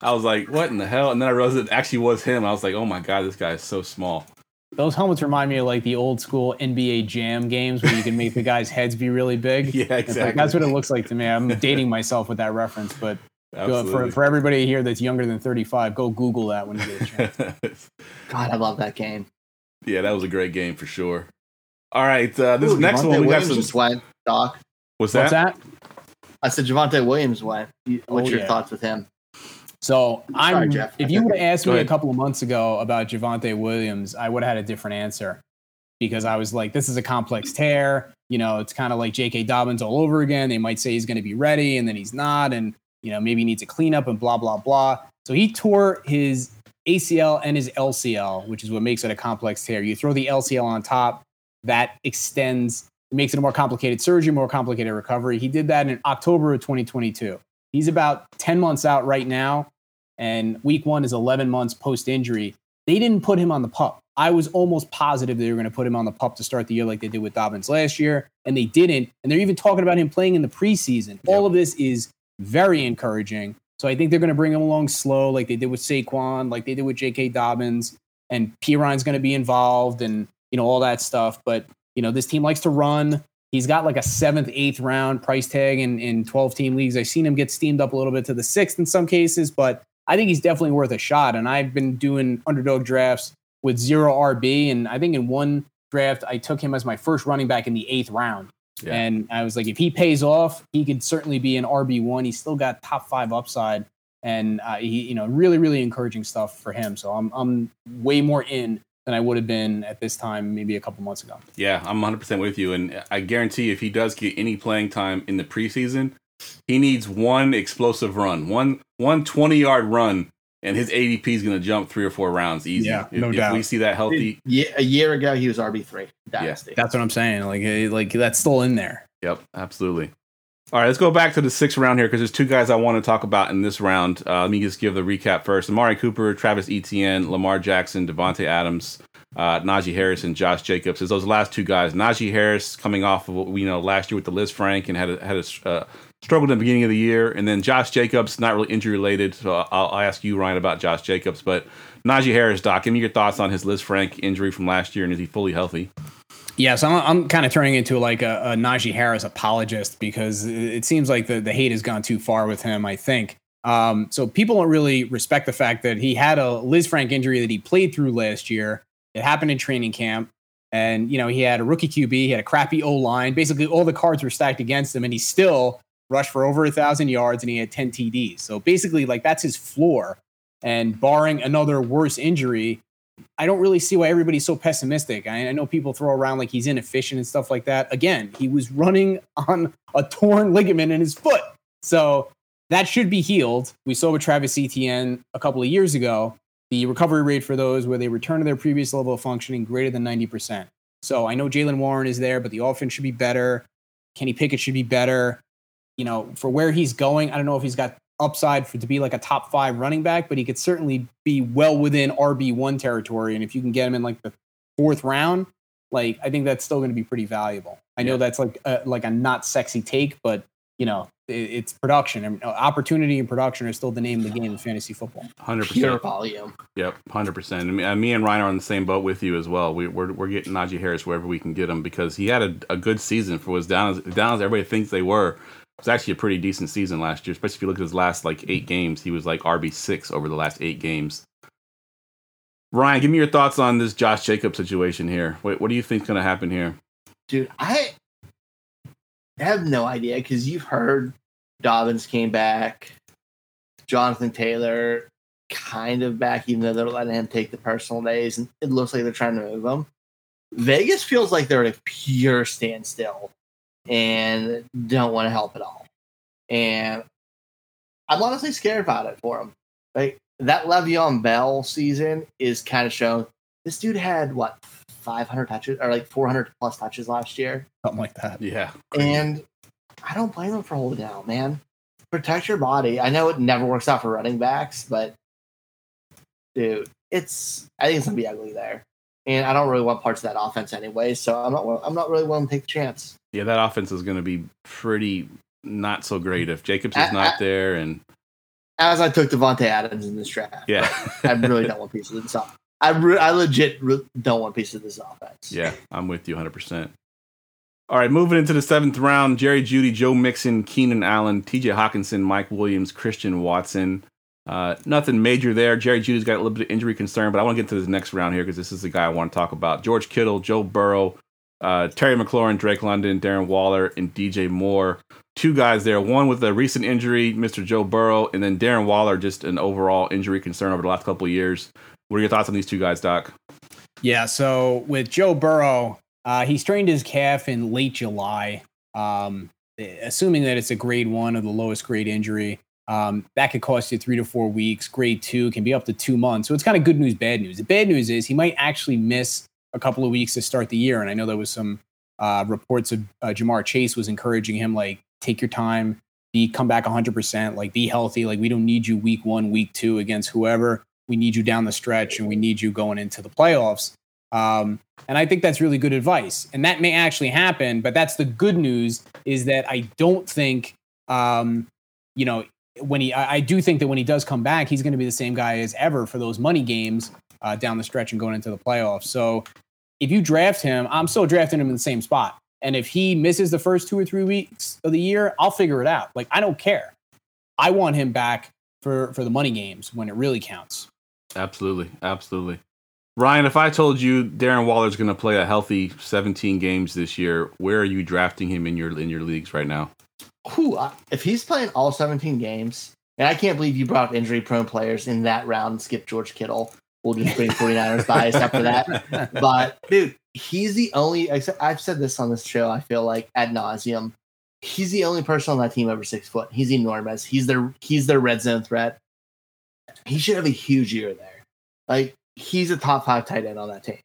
B: I was like, what in the hell? And then I realized it actually was him. I was like, oh my god, this guy is so small.
D: Those helmets remind me of like the old school NBA Jam games where you can make the guys' heads be really big. (laughs)
B: Yeah,
D: It's like,
B: exactly.
D: that's what it looks like to me. I'm dating myself with that reference, but go,
B: Absolutely.
D: for for everybody here that's younger than 35, go Google that when you get a chance. (laughs)
C: God, I love that game.
B: yeah, that was a great game for sure. All right, uh, this
C: Ooh,
B: next one we got some.
C: just went. Doc,
B: What's that?
D: What's that?
C: I said Javonte Williams went. You- What's
D: Oh,
C: your
D: yeah.
C: thoughts with him?
D: So I'm.
C: Sorry, Jeff.
D: If you would have asked me a couple of months ago about Javonte Williams, I would have had a different answer because I was like, "This is a complex tear. You know, it's kind of like J.K. Dobbins all over again. They might say he's going to be ready, and then he's not, and you know, maybe he needs a cleanup and blah blah blah." So he tore his ACL and his LCL, which is what makes it a complex tear. You throw the LCL on top, that extends, it makes it a more complicated surgery, more complicated recovery. He did that in October of 2022. He's about 10 months out right now, and week one is 11 months post injury. They didn't put him on the pup. I was almost positive they were going to put him on the pup to start the year like they did with Dobbins last year, and they didn't. And they're even talking about him playing in the preseason. All of this is very encouraging. So I think they're going to bring him along slow, like they did with Saquon, like they did with J.K. Dobbins, and Perine's going to be involved, and you know all that stuff. But you know this team likes to run. He's got like a seventh, eighth round price tag in in 12 team leagues. I've seen him get steamed up a little bit to the sixth in some cases, but I think he's definitely worth a shot. And I've been doing underdog drafts with zero RB, and I think in one draft I took him as my first running back in the eighth round.
B: Yeah.
D: And I was like, if he pays off, he could certainly be an RB one. He's still got top five upside, and uh, he, you know, really, really encouraging stuff for him. So I'm, I'm way more in than I would have been at this time, maybe a couple months ago.
B: Yeah, I'm 100% with you. And I guarantee if he does get any playing time in the preseason, he needs one explosive run, one one 20 yard run, and his ADP is going to jump three or four rounds easy.
D: Yeah,
B: if,
D: no
B: if
D: doubt.
B: we see that healthy.
C: Ye- a year ago, he was RB three dynasty.
D: That's what I'm saying. Like, like that's still in there.
B: Yep, absolutely. All right, let's go back to the sixth round here because there's two guys I want to talk about in this round. Uh, let me just give the recap first. Amari Cooper, Travis Etienne, Lamar Jackson, Davante Adams, uh, Najee Harris, and Josh Jacobs. Is those last two guys. Najee Harris coming off of we know last year with the Lisfranc and had a, had a uh, struggled in the beginning of the year, and then Josh Jacobs, not really injury related. So I'll, I'll ask you, Ryan, about Josh Jacobs. But Najee Harris, Doc, give me your thoughts on his Lisfranc injury from last year, and is he fully healthy?
D: Yeah, so I'm, I'm kind of turning into like a, a Najee Harris apologist because it seems like the, the hate has gone too far with him, I think. Um, so people don't really respect the fact that he had a Lisfranc injury that he played through last year. It happened in training camp. And, you know, he had a rookie QB, he had a crappy O line. Basically, all the cards were stacked against him, and he still rushed for over a thousand yards and he had 10 TDs. So basically, like, that's his floor. And barring another worse injury, I don't really see why everybody's so pessimistic. I, I know people throw around like he's inefficient and stuff like that. Again, he was running (laughs) on a torn ligament in his foot. So that should be healed. We saw with Travis Etienne a couple of years ago, the recovery rate for those where they return to their previous level of functioning greater than 90%. So I know Jaylen Warren is there, but the offense should be better. Kenny Pickett should be better. You know, for where he's going, I don't know if he's got upside for to be like a top five running back, but he could certainly be well within RB one territory. And if you can get him in like the fourth round, like I think that's still going to be pretty valuable. I know
B: Yeah.
D: that's like a, like a not sexy take, but you know it, it's production and uh, opportunity and production are still the name of the game in fantasy football.
B: Hundred
C: Pure
B: percent.
C: volume.
B: Yep, hundred percent. Me, uh, me and Ryan are on the same boat with you as well. We, we're we're getting Najee Harris wherever we can get him because he had a, a good season for as down as down as everybody thinks they were. It was actually a pretty decent season last year, especially if you look at his last like eight games. He was like RB six over the last eight games. Ryan, give me your thoughts on this Josh Jacobs situation here. What, what do you think's going to happen here?
C: Dude, I have no idea because you've heard Dobbins came back, Jonathan Taylor kind of back, even though they're letting him take the personal days, and it looks like they're trying to move him. Vegas feels like they're at a pure standstill and don't want to help at all. And I'm honestly scared about it for him. Like that Le'Veon Bell season is kind of shown. This dude had what 500 touches or like 400 plus touches last year,
D: Something like that.
B: Yeah,
C: and I don't blame him for holding out, man. Protect your body. I know it never works out for running backs, but dude, it's I think it's gonna be ugly there. And I don't really want parts of that offense anyway, so I'm not. I'm not really willing to take the chance.
B: Yeah, that offense is going to be pretty not so great if Jacobs is
C: I-
B: not
C: I-
B: there, and
C: As I took Davante Adams in this draft,
B: yeah,
C: I really don't want pieces of this. I re- I legit re- don't want pieces of this offense.
B: Yeah, I'm with you 100%. All right, moving into the seventh round Jerry Jeudy, Joe Mixon, Keenan Allen, TJ Hockenson, Mike Williams, Christian Watson. Uh, nothing major there. Jerry Jeudy's got a little bit of injury concern, but I want to get to this next round here because this is the guy I want to talk about. George Kittle, Joe Burrow, uh, Terry McLaurin, Drake London, Darren Waller, and DJ Moore. Two guys there. One with a recent injury, Mr. Joe Burrow, and then Darren Waller, just an overall injury concern over the last couple of years. What are your thoughts on these two guys, Doc?
D: Yeah. So with Joe Burrow, uh, he strained his calf in late July. Um, assuming that it's a grade one or the lowest grade injury, um, that could cost you three to four weeks. Grade two can be up to two months. So it's kind of good news, bad news. The bad news is he might actually miss a couple of weeks to start the year. And I know there was some uh, reports of uh, Ja'Marr Chase was encouraging him like take your time, be come back 100%, like be healthy. Like we don't need you week one, week two against whoever. We need you down the stretch, and we need you going into the playoffs. Um, and I think that's really good advice. And that may actually happen, but that's the good news is that I don't think, um, you know, when he, I, I do think that when he does come back, he's going to be the same guy as ever for those money games uh, down the stretch and going into the playoffs. So if you draft him, I'm still drafting him in the same spot. And if he misses the first two or three weeks of the year, I'll figure it out. Like I don't care. I want him back for for the money games when it really counts.
B: Absolutely, absolutely. Ryan, if I told you Darren Waller's going to play a healthy 17 games this year, where are you drafting him in your in your leagues right now?
C: Whew, I- if he's playing all 17 games, and I can't believe you brought injury prone players in that round and skipped George Kittle. We'll just bring 49ers bias after that. (laughs) But dude, he's the only. I said- I've said this on this show. I feel like ad nauseum. He's the only person on that team over six foot. He's enormous. He's their he's their red zone threat. He should have a huge year there. Like he's a top five tight end on that team.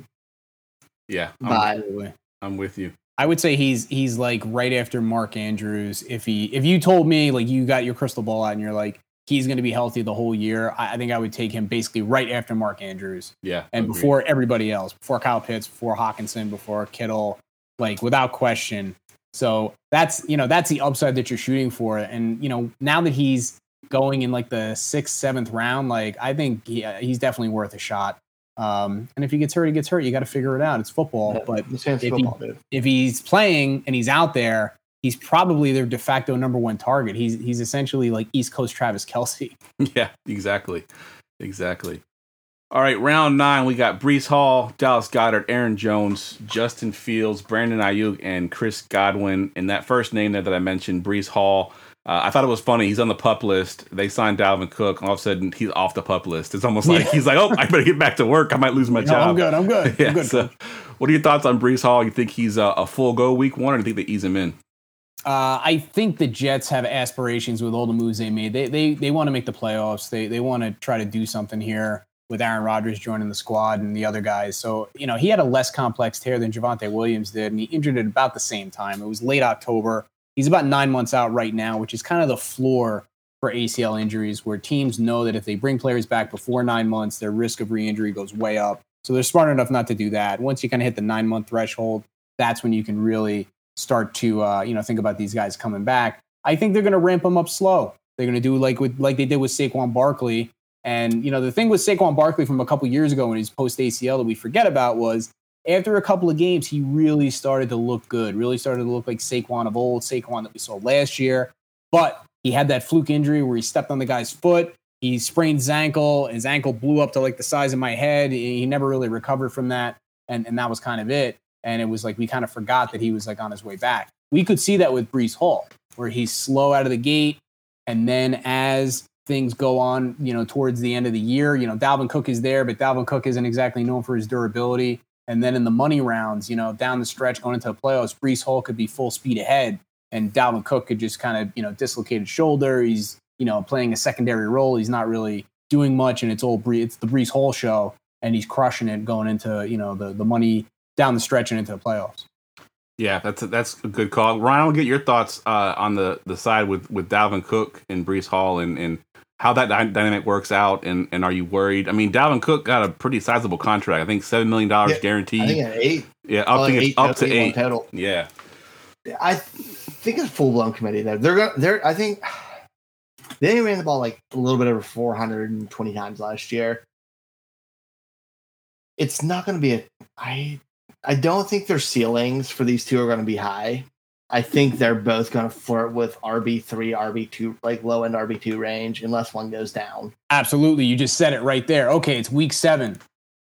B: Yeah, I'm,
C: But
B: I'm with you.
D: I would say he's he's like right after Mark Andrews. If he if you told me like you got your crystal ball out and you're like he's going to be healthy the whole year, I, I think I would take him basically right after Mark Andrews
B: Yeah,
D: and
B: agreed.
D: before everybody else, before Kyle Pitts, before Hockenson, before Kittle, like without question. So that's you know that's the upside that you're shooting for, and you know now that he's going in like the sixth, seventh round, like I think he, uh, he's definitely worth a shot. Um, and if he gets hurt, he gets hurt. You got to figure it out. It's football, but if
C: football, dude.
D: if he's playing and he's out there, he's probably their de facto number one target. He's he's essentially like East Coast Travis Kelce. (laughs)
B: Yeah, exactly. Exactly. All right, round nine, we got Breece Hall, Dallas Goedert, Aaron Jones, Justin Fields, Brandon Aiyuk, and Chris Godwin. And that first name there that I mentioned, Breece Hall, uh, I thought it was funny. He's on the pup list. They signed Dalvin Cook. All of a sudden, he's off the pup list. It's almost like
D: Yeah.
B: he's like, oh, I better get back to work. I might lose my (laughs)
D: No,
B: job.
D: I'm good. I'm good. (laughs)
B: Yeah,
D: I'm good.
B: so, what are your thoughts on Breece Hall? You think he's a, a full go week one, or do you think they ease him in?
D: Uh, I think the Jets have aspirations with all the moves they made. They they they want to make the playoffs. They they want to try to do something here with Aaron Rodgers joining the squad and the other guys. So you know he had a less complex tear than Javonte Williams did, and he injured at about the same time. It was late October. He's about nine months out right now, which is kind of the floor for ACL injuries, where teams know that if they bring players back before nine months, their risk of re-injury goes way up. So they're smart enough not to do that. Once you kind of hit the nine month threshold, that's when you can really start to uh, you know think about these guys coming back. I think they're going to ramp them up slow. They're going to do like with like they did with Saquon Barkley. And you know the thing with Saquon Barkley from a couple years ago when he's post ACL that we forget about was after a couple of games he really started to look good, really started to look like Saquon of old, Saquon that we saw last year. But he had that fluke injury where he stepped on the guy's foot. He sprained his ankle. His ankle blew up to like the size of my head. He never really recovered from that, and and that was kind of it. And it was like we kind of forgot that he was like on his way back. We could see that with Breece Hall, where he's slow out of the gate, and then as things go on, you know, towards the end of the year, you know, Dalvin Cook is there, but Dalvin Cook isn't exactly known for his durability. And then in the money rounds, you know, down the stretch going into the playoffs, Breece Hall could be full speed ahead, and Dalvin Cook could just kind of, you know, dislocate his shoulder. He's, you know, playing a secondary role. He's not really doing much, and it's all it's the Breece Hall show, and he's crushing it going into, you know, the the money down the stretch and into the playoffs.
B: Yeah, that's a, that's a good call. Ryan, I'll get your thoughts uh, on the, the side with, with Dalvin Cook and Breece Hall and, and how that dy- dynamic works out. And, and are you worried? I mean, Dalvin Cook got a pretty sizable contract. I think $7 million
C: Yeah,
B: guaranteed.
C: I think at eight.
B: yeah, I think it's up to eight.
C: total.
B: Yeah.
C: I think it's full blown committee there. They're gonna. They're. I think they ran the ball like a little bit over 420 times last year. It's not going to be a. I. I don't think their ceilings for these two are going to be high. I think they're both going to flirt with RB three, RB two, like low end RB two range, unless one goes down.
D: Absolutely. You just said it right there. Okay, it's week seven.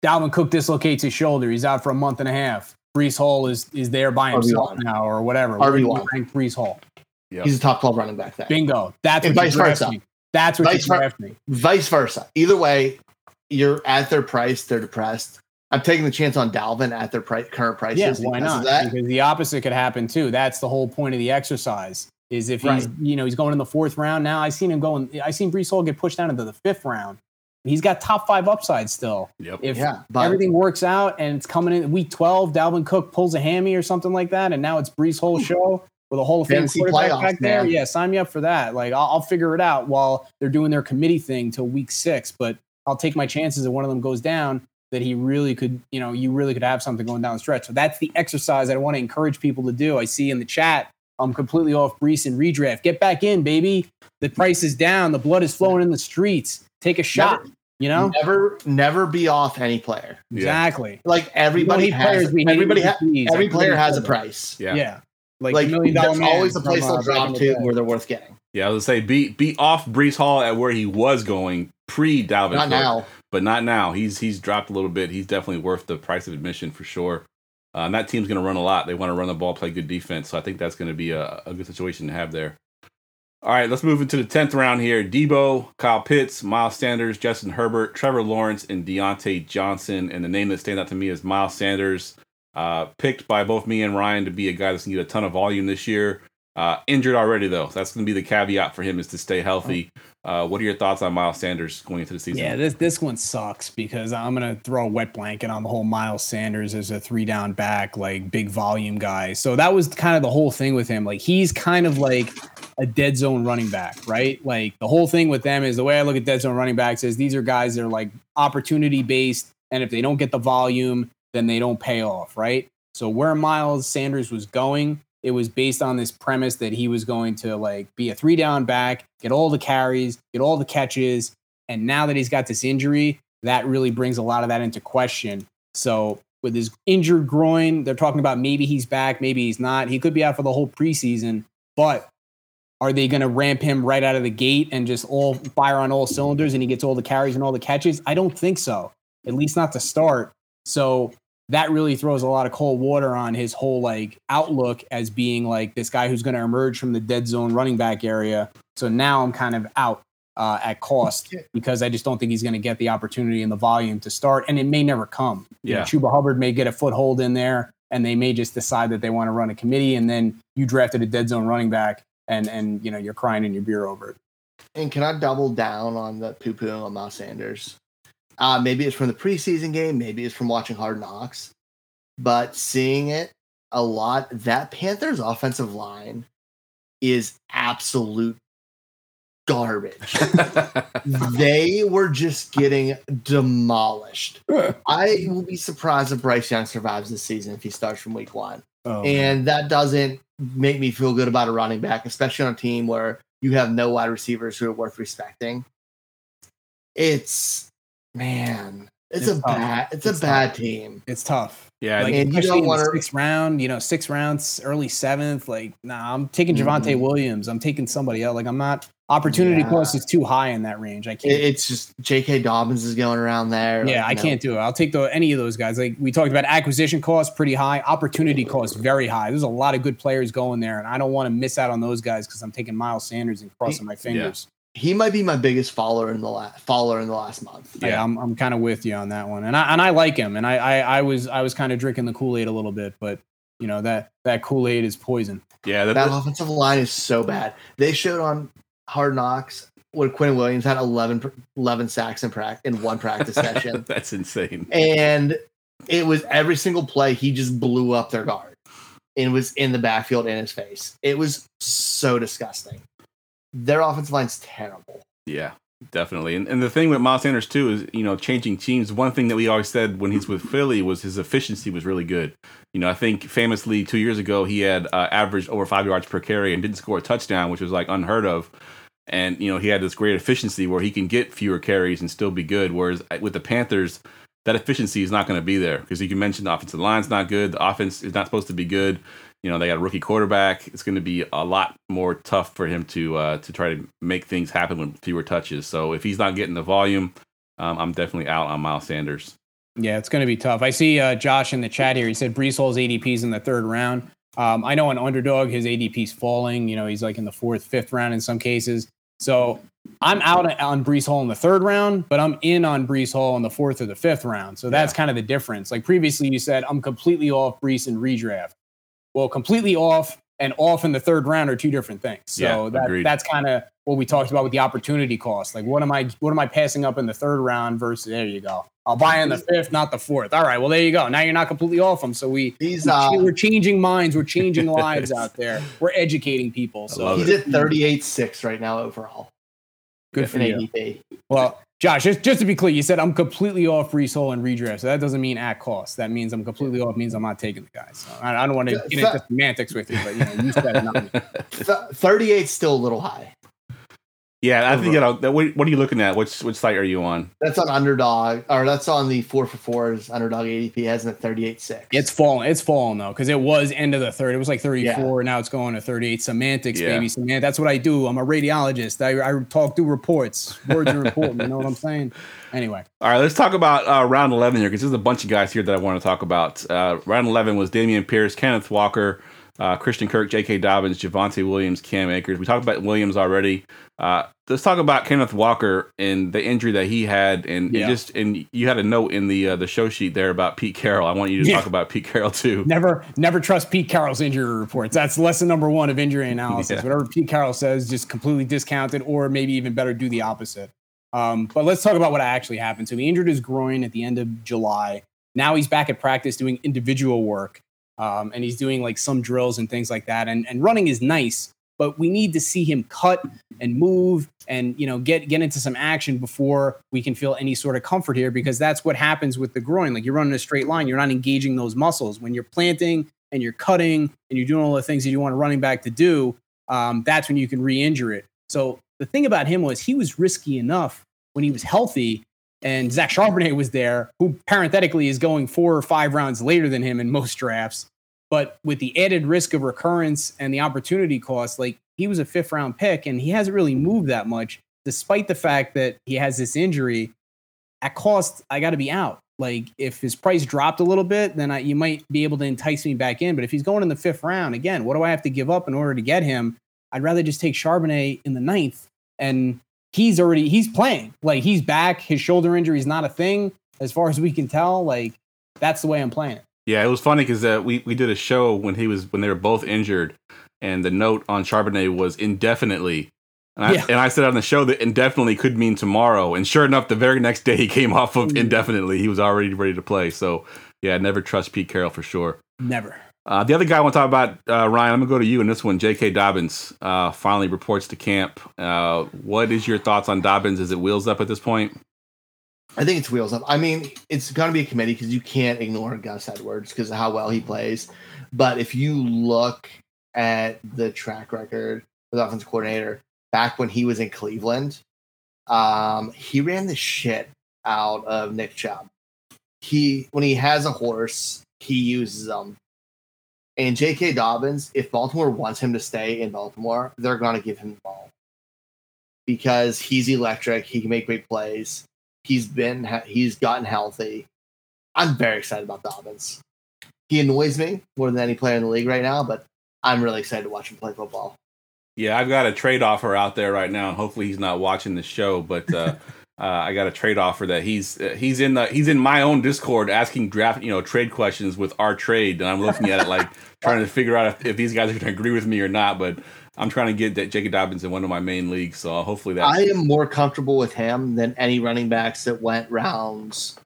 D: Dalvin Cook dislocates his shoulder. He's out for a month and a half. Breece Hall is is there by himself
C: RB1.
D: now or whatever. Where
C: RB1.
D: rank Breece Hall.
B: Yep.
C: He's a top 12 running back there.
D: Bingo. That's
C: And
D: what
C: vice
D: you're
C: versa.
D: drafting. That's what
C: Vice
D: you're
C: ver-
D: drafting.
C: Vice versa. Either way, you're at their price, they're depressed. I'm taking the chance on Dalvin at their pri- current prices.
D: Yeah, why not?
C: That.
D: Because the opposite could happen too. That's the whole point of the exercise. Is if he's
C: Right.
D: you know he's going in the fourth round now. I seen him going. I seen Breece Hall get pushed down into the fifth round. He's got top five upside still.
B: Yep.
D: If
C: Yeah, but
D: everything works out and it's coming in week 12, Dalvin Cook pulls a hammy or something like that, and now it's Breece Hall hmm. show with a Hall of Fame quarterback
C: playoffs,
D: back there.
C: man.
D: Yeah, sign me up for that. Like I'll, I'll figure it out while they're doing their committee thing till week six. But I'll take my chances if one of them goes down. That he really could, you know, you really could have something going down the stretch. So that's the exercise that I want to encourage people to do. I see in the chat, I'm completely off Breece and redraft. Get back in, baby. The price is down. The blood is flowing in the streets. Take a shot. You know
C: never, never be off any player.
B: Yeah.
D: exactly.
C: Like everybody has,
D: players, we
C: everybody, ha-
D: MVPs.
C: every player has a price.
B: Yeah.
D: Yeah. Like,
C: Like
D: million dollar
C: there's always a place
D: from,
C: they'll drop to
D: in the day.
C: where they're worth getting.
B: Yeah, I was gonna say be be off Breece Hall at where he was going pre Dalvin.
C: Not
B: Cook,
C: now.
B: But not now. He's he's dropped a little bit. He's definitely worth the price of admission for sure. Uh, and that team's going to run a lot. They want to run the ball, play good defense. So I think that's going to be a, a good situation to have there. All right, let's move into the tenth round here. Debo, Kyle Pitts, Miles Sanders, Justin Herbert, Trevor Lawrence, and Diontae Johnson. And the name that stands out to me is Miles Sanders, uh, picked by both me and Ryan to be a guy that's going to get a ton of volume this year. Uh, injured already though. That's going to be the caveat for him is to stay healthy. Uh, what are your thoughts on Miles Sanders going into the season?
D: Yeah, this this one sucks because I'm gonna throw a wet blanket on the whole Miles Sanders as a three down back, like big volume guy. So that was kind of the whole thing with him. Like he's kind of like a dead zone running back, right? Like the whole thing with them is the way I look at dead zone running backs is these are guys that are like opportunity based, and if they don't get the volume, then they don't pay off, right? So where Miles Sanders was going, it was based on this premise that he was going to like be a three down back, get all the carries, get all the catches, and now that he's got this injury, that really brings a lot of that into question. So with his injured groin, they're talking about maybe he's back, maybe he's not. He could be out for the whole preseason, but are they going to ramp him right out of the gate and just all fire on all cylinders and he gets all the carries and all the catches? I don't think so. At least not to start. So that really throws a lot of cold water on his whole like outlook as being like this guy who's going to emerge from the dead zone running back area. So now I'm kind of out uh, at cost because I just don't think he's going to get the opportunity and the volume to start, and it may never come. You know,
B: Yeah.
D: Chuba Hubbard may get a foothold in there, and they may just decide that they want to run a committee, and then you drafted a dead zone running back, and and you know you're crying in your beer over it.
C: And can I double down on the poo poo on Miles Sanders? Uh, maybe it's from the preseason game, maybe it's from watching Hard Knocks, but seeing it a lot, that Panthers offensive line is absolute garbage. (laughs) they were just getting demolished. I will be surprised if Bryce Young survives this season if he starts from week one.
D: Oh,
C: And that doesn't make me feel good about a running back, especially on a team where you have no wide receivers who are worth respecting. It's man, it's,
D: It's
C: a
D: tough.
C: bad it's,
D: It's
C: a bad team.
D: it's tough.
B: yeah,
D: Like,
C: And you don't
D: in
C: wanna-
D: the sixth round, you know, six rounds, early seventh. Like, nah, I'm taking Javonte
C: Mhm.
D: Williams. I'm taking somebody else. Like, I'm not. Opportunity
C: Yeah.
D: cost is too high in that range. I can't.
C: It's just J.K. Dobbins is going around there.
D: yeah,
C: like,
D: I
C: no.
D: can't do it. I'll take the, any of those guys. Like we talked about, acquisition cost pretty high, opportunity cost very high. There's a lot of good players going there, and I don't want to miss out on those guys because I'm taking Miles Sanders and crossing my fingers.
C: He might be my biggest follower in the last follower in the last month.
D: Yeah, I'm, I'm kind of with you on that one, and I and I like him, and I I, I was I was kind of drinking the Kool Aid a little bit, but you know that that Kool Aid is poison.
B: yeah. That,
C: That offensive line is so bad. They showed on Hard Knocks when Quinn Williams had 11, 11 sacks in practice in one practice (laughs) session,
B: that's insane.
C: and it was every single play he just blew up their guard. It was in the backfield in his face. It was so disgusting. Their offensive line's terrible.
B: Yeah, definitely. And, and the thing with Miles Sanders too is, you know, changing teams. One thing that we always said when he's with Philly was his efficiency was really good. You know, I think famously two years ago he had uh, averaged over five yards per carry and didn't score a touchdown, which was like unheard of. And you know, he had this great efficiency where he can get fewer carries and still be good. Whereas uh, with the Panthers, that efficiency is not going to be there because you can mention the offensive line's not good. The offense is not supposed to be good. You know, they got a rookie quarterback. It's going to be a lot more tough for him to uh, to try to make things happen with fewer touches. So if he's not getting the volume, um, I'm definitely out on Miles Sanders.
D: Yeah, it's going to be tough. I see uh, Josh in the chat here. He said Breece Hall's ADP's in the third round. Um, I know an underdog, his ADP's falling. You know, he's like in the fourth, fifth round in some cases. So I'm out on Breece Hall in the third round, but I'm in on Breece Hall in the fourth or the fifth round. So that's
B: Yeah.
D: kind of the difference. Like previously, you said I'm completely off Breece in redraft. Well, completely off and off in the third round are two different things. So
B: Yeah,
D: that,
B: agreed.
D: that's kind of what we talked about with the opportunity cost. Like, what am I what am I passing up in the third round versus there you go. I'll buy in the fifth, not the fourth. All right, well there you go. Now you're not completely off them. So we
C: He's uh,
D: we're changing minds, we're changing (laughs) lives out there. We're educating people. So
C: he's at 38-6 right now overall
D: good for
C: in
D: you.
C: ADP.
D: Well, Josh, just, just to be clear, you said I'm completely off Hall and redraft. So that doesn't mean at cost. That means I'm completely off. Means I'm not taking the guy. So I, I don't want to get into semantics with you, but you know, you said not me. (laughs)
C: Th- 38 's still a little high.
B: Yeah, I think you know. that- What, what are you looking at? Which which site are you on?
C: That's on underdog, or that's on the four for fours underdog ADP has it at 38-6.
D: It's falling. It's falling though, because it was end of the third. It was like 34. Now it's going to 38. Semantics,
B: Yeah.
D: baby. Semant- That's what I do. I'm a radiologist. I, I talk through reports. Words are important. You know what I'm saying? Anyway,
B: All right, let's talk about uh, round 11 here because there's a bunch of guys here that I want to talk about. Uh, round 11 was Dameon Pierce, Kenneth Walker, uh, Christian Kirk, J.K. Dobbins, Javonte Williams, Cam Akers. We talked about Williams already. Uh, let's talk about Kenneth Walker and the injury that he had, and
D: Yeah.
B: just and you had a note in the uh, the show sheet there about Pete Carroll. I want you to
D: Yeah.
B: talk about Pete Carroll too.
D: never never trust Pete Carroll's injury reports. That's lesson number one of injury (laughs) analysis.
B: Yeah.
D: Whatever Pete Carroll says, just completely discounted, or maybe even better, do the opposite. Um, but let's talk about what actually happened. So he injured his groin at the end of July. Now he's back at practice doing individual work, um, and he's doing like some drills and things like that. And and running is nice, but we need to see him cut and move and you know get get into some action before we can feel any sort of comfort here because that's what happens with the groin like you're running a straight line you're not engaging those muscles when you're planting and you're cutting and you're doing all the things that you want a running back to do um, that's when you can re-injure it so the thing about him was he was risky enough when he was healthy and Zach Charbonnet was there, who parenthetically is going four or five rounds later than him in most drafts. But with the added risk of recurrence and the opportunity cost, like he was a fifth round pick and he hasn't really moved that much, despite the fact that he has this injury. At cost, I got to be out. Like if his price dropped a little bit, then I, you might be able to entice me back in. But if he's going in the fifth round, again, what do I have to give up in order to get him? I'd rather just take Charbonnet in the ninth. And he's already he's playing. Like he's back. His shoulder injury is not a thing as far as we can tell. Like that's the way I'm playing it.
B: Yeah, it was funny because uh, we we did a show when he was when they were both injured, and the note on Charbonnet was indefinitely. And I,
D: Yeah.
B: and I said on the show that indefinitely could mean tomorrow. And sure enough, the very next day he came off of
D: Mm.
B: indefinitely. He was already ready to play. So yeah, never trust Pete Carroll for sure.
D: Never.
B: Uh, the other guy I want to talk about, uh, Ryan, I'm going to go to you in this one. J.K. Dobbins uh, finally reports to camp. Uh, what is your thoughts on Dobbins? Is it wheels up at this point?
C: I think it's wheels up. I mean, it's going to be a committee because you can't ignore Gus Edwards because of how well he plays. But if you look at the track record the offensive coordinator back when he was in Cleveland, um, he ran the shit out of Nick Chubb. He when he has a horse, he uses them. And J.K. Dobbins, if Baltimore wants him to stay in Baltimore, they're going to give him the ball because he's electric. He can make great plays. He's been he's gotten healthy. I'm very excited about Dobbins. He annoys me more than any player in the league right now, but I'm really excited to watch him play football.
B: Yeah, I've got a trade offer out there right now. Hopefully, he's not watching the show, but uh, (laughs) uh, I got a trade offer that he's uh, he's in the he's in my own Discord asking draft you know trade questions with our trade, and I'm looking at it like (laughs) trying to figure out if, if these guys are going to agree with me or not. But I'm trying to get that Jacob Dobbins in one of my main leagues, so hopefully that
C: I am more comfortable with him than any running backs that went rounds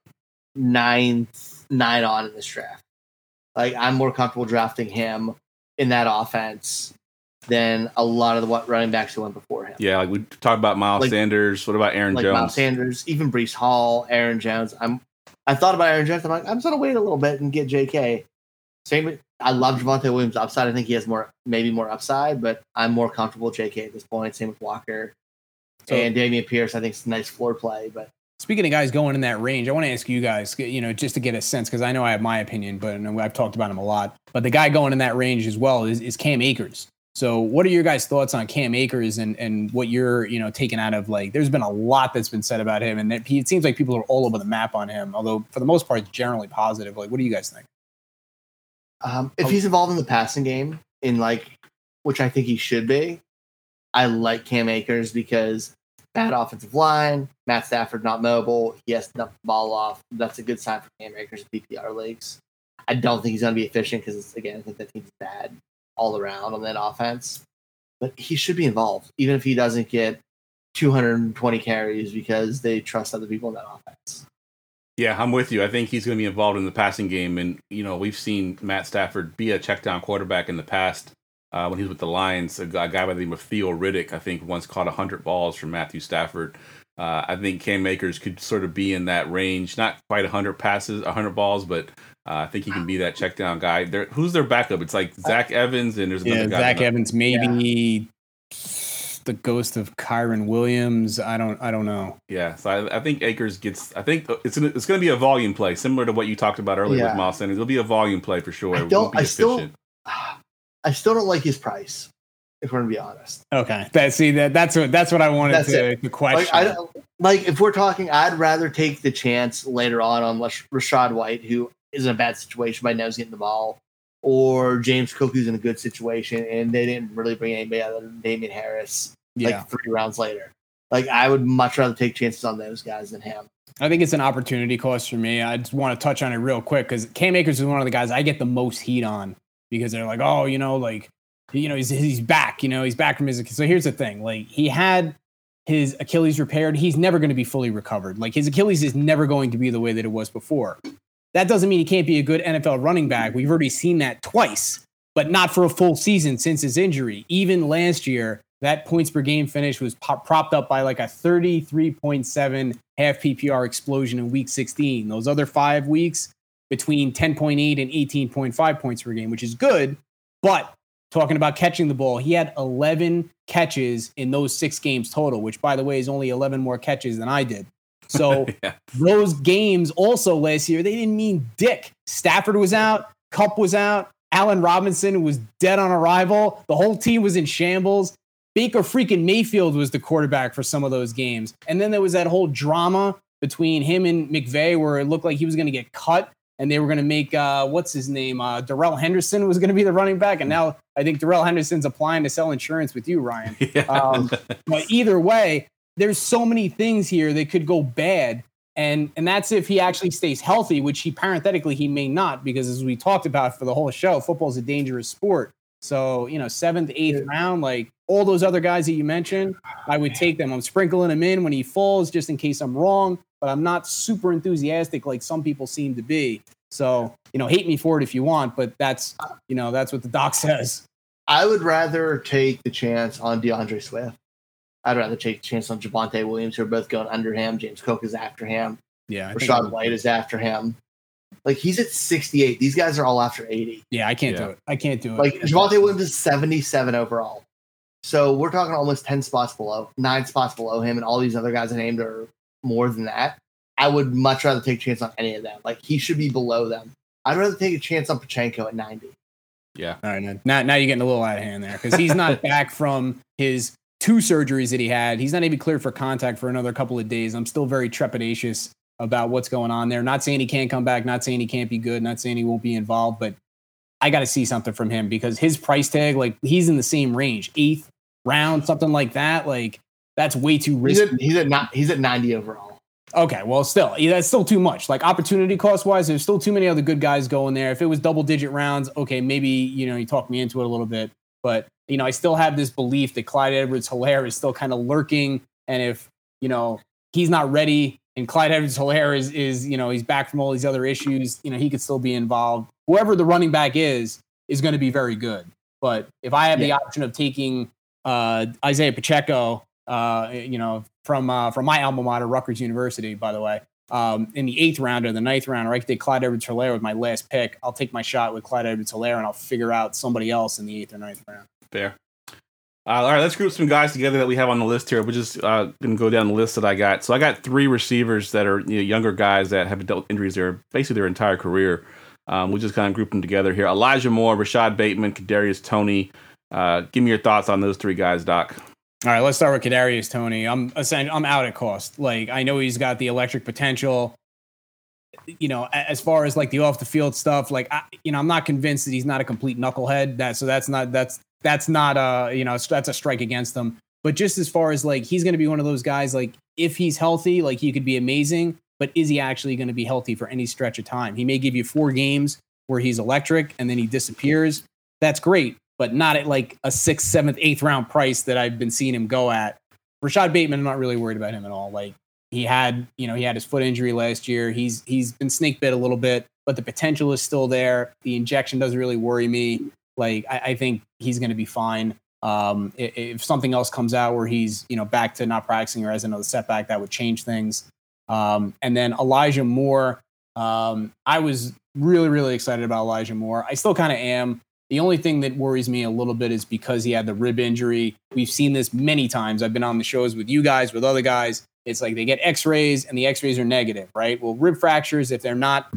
C: nine nine on in this draft. Like I'm more comfortable drafting him in that offense than a lot of the what running backs who went before him.
B: Yeah, like we talked about Miles
C: Like-
B: Sanders. What about Aaron
C: like
B: Jones?
C: Miles Sanders, even Breece Hall, Aaron Jones. I'm I thought about Aaron Jones. I'm like, I'm just gonna wait a little bit and get JK. Same with I love Javonte Williams upside. I think he has more maybe more upside, but I'm more comfortable with JK at this point. Same with Walker.
D: So-
C: and Dameon Pierce, I think it's a nice floor play, but
D: Speaking of guys going in that range, I want to ask you guys, you know, just to get a sense, because I know I have my opinion, but I've talked about him a lot. But the guy going in that range as well is, is Cam Akers. So, what are your guys' thoughts on Cam Akers and, and what you're, you know, taking out of like? There's been a lot that's been said about him, and it, it seems like people are all over the map on him. Although for the most part, it's generally positive. Like, what do you guys think?
C: Um, if he's involved in the passing game, in like, which I think he should be, I like Cam Akers because bad offensive line, Matt Stafford not mobile, he has to dump the ball off. That's a good sign for Cam Akers in PPR leagues. I don't think he's going to be efficient because again, I think that team's bad all around on that offense. But he should be involved, even if he doesn't get 220 carries because they trust other people in that offense.
B: Yeah, I'm with you. I think he's going to be involved in the passing game, and you know we've seen Matt Stafford be a check down quarterback in the past. Uh, when he was with the Lions, a, guy- by the name of Theo Riddick, I think, once caught 100 balls from Matthew Stafford. Uh, I think Cam Akers could sort of be in that range, not quite 100 passes, 100 balls, but uh, I think he can be that check down guy. There, who's their backup? It's like Zach Evans, and there's another
D: Yeah,
B: guy.
D: Zach Evans, maybe the ghost of Kyren Williams. I don't, I don't know.
B: Yeah, so I, I think Akers gets. I think it's gonna, it's going to be a volume play, similar to what you talked about earlier
C: Yeah.
B: with Miles Sanders. It'll be a volume play for sure.
C: I don't-
B: be
C: I still- (sighs) I still don't like his price, if we're going to be honest.
D: Okay, that see that that's what that's what I wanted
C: That's
D: to, to question.
C: Like, I, like if we're talking, I'd rather take the chance later on on Rachaad White, who is in a bad situation, but knows getting the ball, or James Cook, who's in a good situation, and they didn't really bring anybody other than Damien Harris
D: yeah.
C: like three rounds later. Like I would much rather take chances on those guys than him.
D: I think it's an opportunity cost for me. I just want to touch on it real quick because Cam Akers is one of the guys I get the most heat on because they're like, oh, you know, like, you know, he's, he's back, you know, he's back from his. So here's the thing like, he had his Achilles repaired. He's never going to be fully recovered. Like, his Achilles is never going to be the way that it was before. That doesn't mean he can't be a good NFL running back. We've already seen that twice, but not for a full season since his injury. Even last year, that points per game finish was pop- propped up by like a 33.7 half PPR explosion in week 16. Those other five weeks between 10.8 and 18.5 points per game, which is good. But talking about catching the ball, he had 11 catches in those six games total, which by the way is only 11 more catches than I did. So (laughs)
B: yeah.
D: those games also last year, they didn't mean dick. Stafford was out, Kupp was out, Allen Robinson was dead on arrival. The whole team was in shambles. Baker freaking Mayfield was the quarterback for some of those games. And then there was that whole drama between him and McVay where it looked like he was going to get cut and they were going to make, uh, what's his name? Uh, Darrell Henderson was going to be the running back. And now I think Darrell Henderson's applying to sell insurance with you, Ryan. (laughs)
B: yeah.
D: Um, but either way, there's so many things here that could go bad. And and that's if he actually stays healthy, which he parenthetically he may not, because as we talked about for the whole show, football's a dangerous sport. So, you know, seventh, eighth round, like all those other guys that you mentioned, ah, I would take them. I'm sprinkling him in when he falls just in case I'm wrong, but I'm not super enthusiastic like some people seem to be. So, you know, hate me for it if you want, but that's, ah. you know, that's what the doc (laughs) says.
C: I would rather take the chance on D'Andre Swift. I'd rather take the chance on Javonte Williams, who are both going under him. James Cook is after him.
D: Yeah. I
C: Rashad
D: I-
C: White is after him. Like he's at 68. These guys are all after 80.
D: Yeah, I can't
B: Yeah.
D: do it. I can't do it.
C: Like Javonte Williams is 77 overall. So we're talking almost 10 spots below, nine spots below him, and all these other guys I named are more than that. I would much rather take a chance on any of them. Like he should be below them. I'd rather take a chance on Pacheco at 90.
B: Yeah.
D: All right, now- now now you're getting a little out of hand there because he's not (laughs) back from his two surgeries that he had. He's not even cleared for contact for another couple of days. I'm still very trepidatious about what's going on there. Not saying he can't come back, not saying he can't be good, not saying he won't be involved, but I got to see something from him because his price tag, like he's in the same range, eighth round, something like that. Like that's way too
C: He's
D: risky.
C: at, he's at not, he's at 90 overall.
D: Okay, well, still, that's still too much. Like opportunity cost wise, there's still too many other good guys going there. If it was double digit rounds, okay, maybe you know you talk me into it a little bit, but you know I still have this belief that Clyde Edwards Helaire is still kind of lurking, and if you know he's not ready and Clyde Edwards Helaire is is you know he's back from all these other issues, you know he could still be involved. Whoever the running back is is going to be very good. But if I have the option of taking uh, Isaiah Pacheco, uh, you know, from uh, from my alma mater, Rutgers University, by the way, um, in the eighth round or the ninth round, or I could take Clyde Edwards Helaire with my last pick. I'll take my shot with Clyde Edwards Helaire and I'll figure out somebody else in the eighth or ninth round.
B: Fair. Uh, all right, let's group some guys together that we have on the list here. We're just uh, going to go down the list that I got. So I got three receivers that are you know, younger guys that have dealt with injuries their basically their entire career. Um, we just kind of group them together here. Elijah Moore, Rashod Bateman, Kadarius Toney. Uh, give me your thoughts on those three guys, Doc.
D: All right, let's start with Kadarius Toney. I'm I'm out at cost. Like I know he's got the electric potential. You know, as far as like the off the field stuff, like I, you know, I'm not convinced that he's not a complete knucklehead. That so that's not that's that's not a you know that's a strike against them. But just as far as like he's going to be one of those guys, like if he's healthy, like he could be amazing. But is he actually going to be healthy for any stretch of time? He may give you four games where he's electric and then he disappears. That's great, but not at like a sixth, seventh, eighth round price that I've been seeing him go at. Rashod Bateman, I'm not really worried about him at all. Like he had, you know, he had his foot injury last year. He's he's been snake bit a little bit, but the potential is still there. The injection doesn't really worry me. Like I, I think he's going to be fine. Um, i- if something else comes out where he's, you know, back to not practicing or has another setback, that would change things. Um, and then Elijah Moore, um, I was really, really excited about Elijah Moore. I still kind of am. The only thing that worries me a little bit is because he had the rib injury. We've seen this many times. I've been on the shows with you guys, with other guys. It's like they get x rays and the x rays are negative, right? Well, rib fractures, if they're not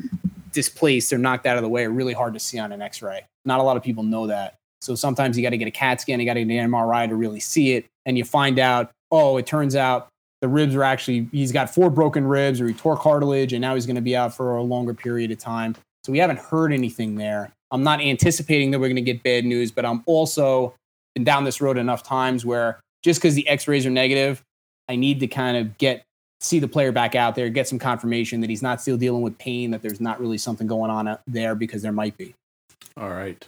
D: displaced, they're knocked out of the way, are really hard to see on an x ray. Not a lot of people know that. So sometimes you got to get a CAT scan, you got to get an MRI to really see it. And you find out, oh, it turns out the ribs are actually, he's got four broken ribs or he tore cartilage and now he's going to be out for a longer period of time. So we haven't heard anything there. I'm not anticipating that we're going to get bad news, but I'm also been down this road enough times where just because the x-rays are negative, I need to kind of get see the player back out there, get some confirmation that he's not still dealing with pain, that there's not really something going on out there because there might be.
B: All right.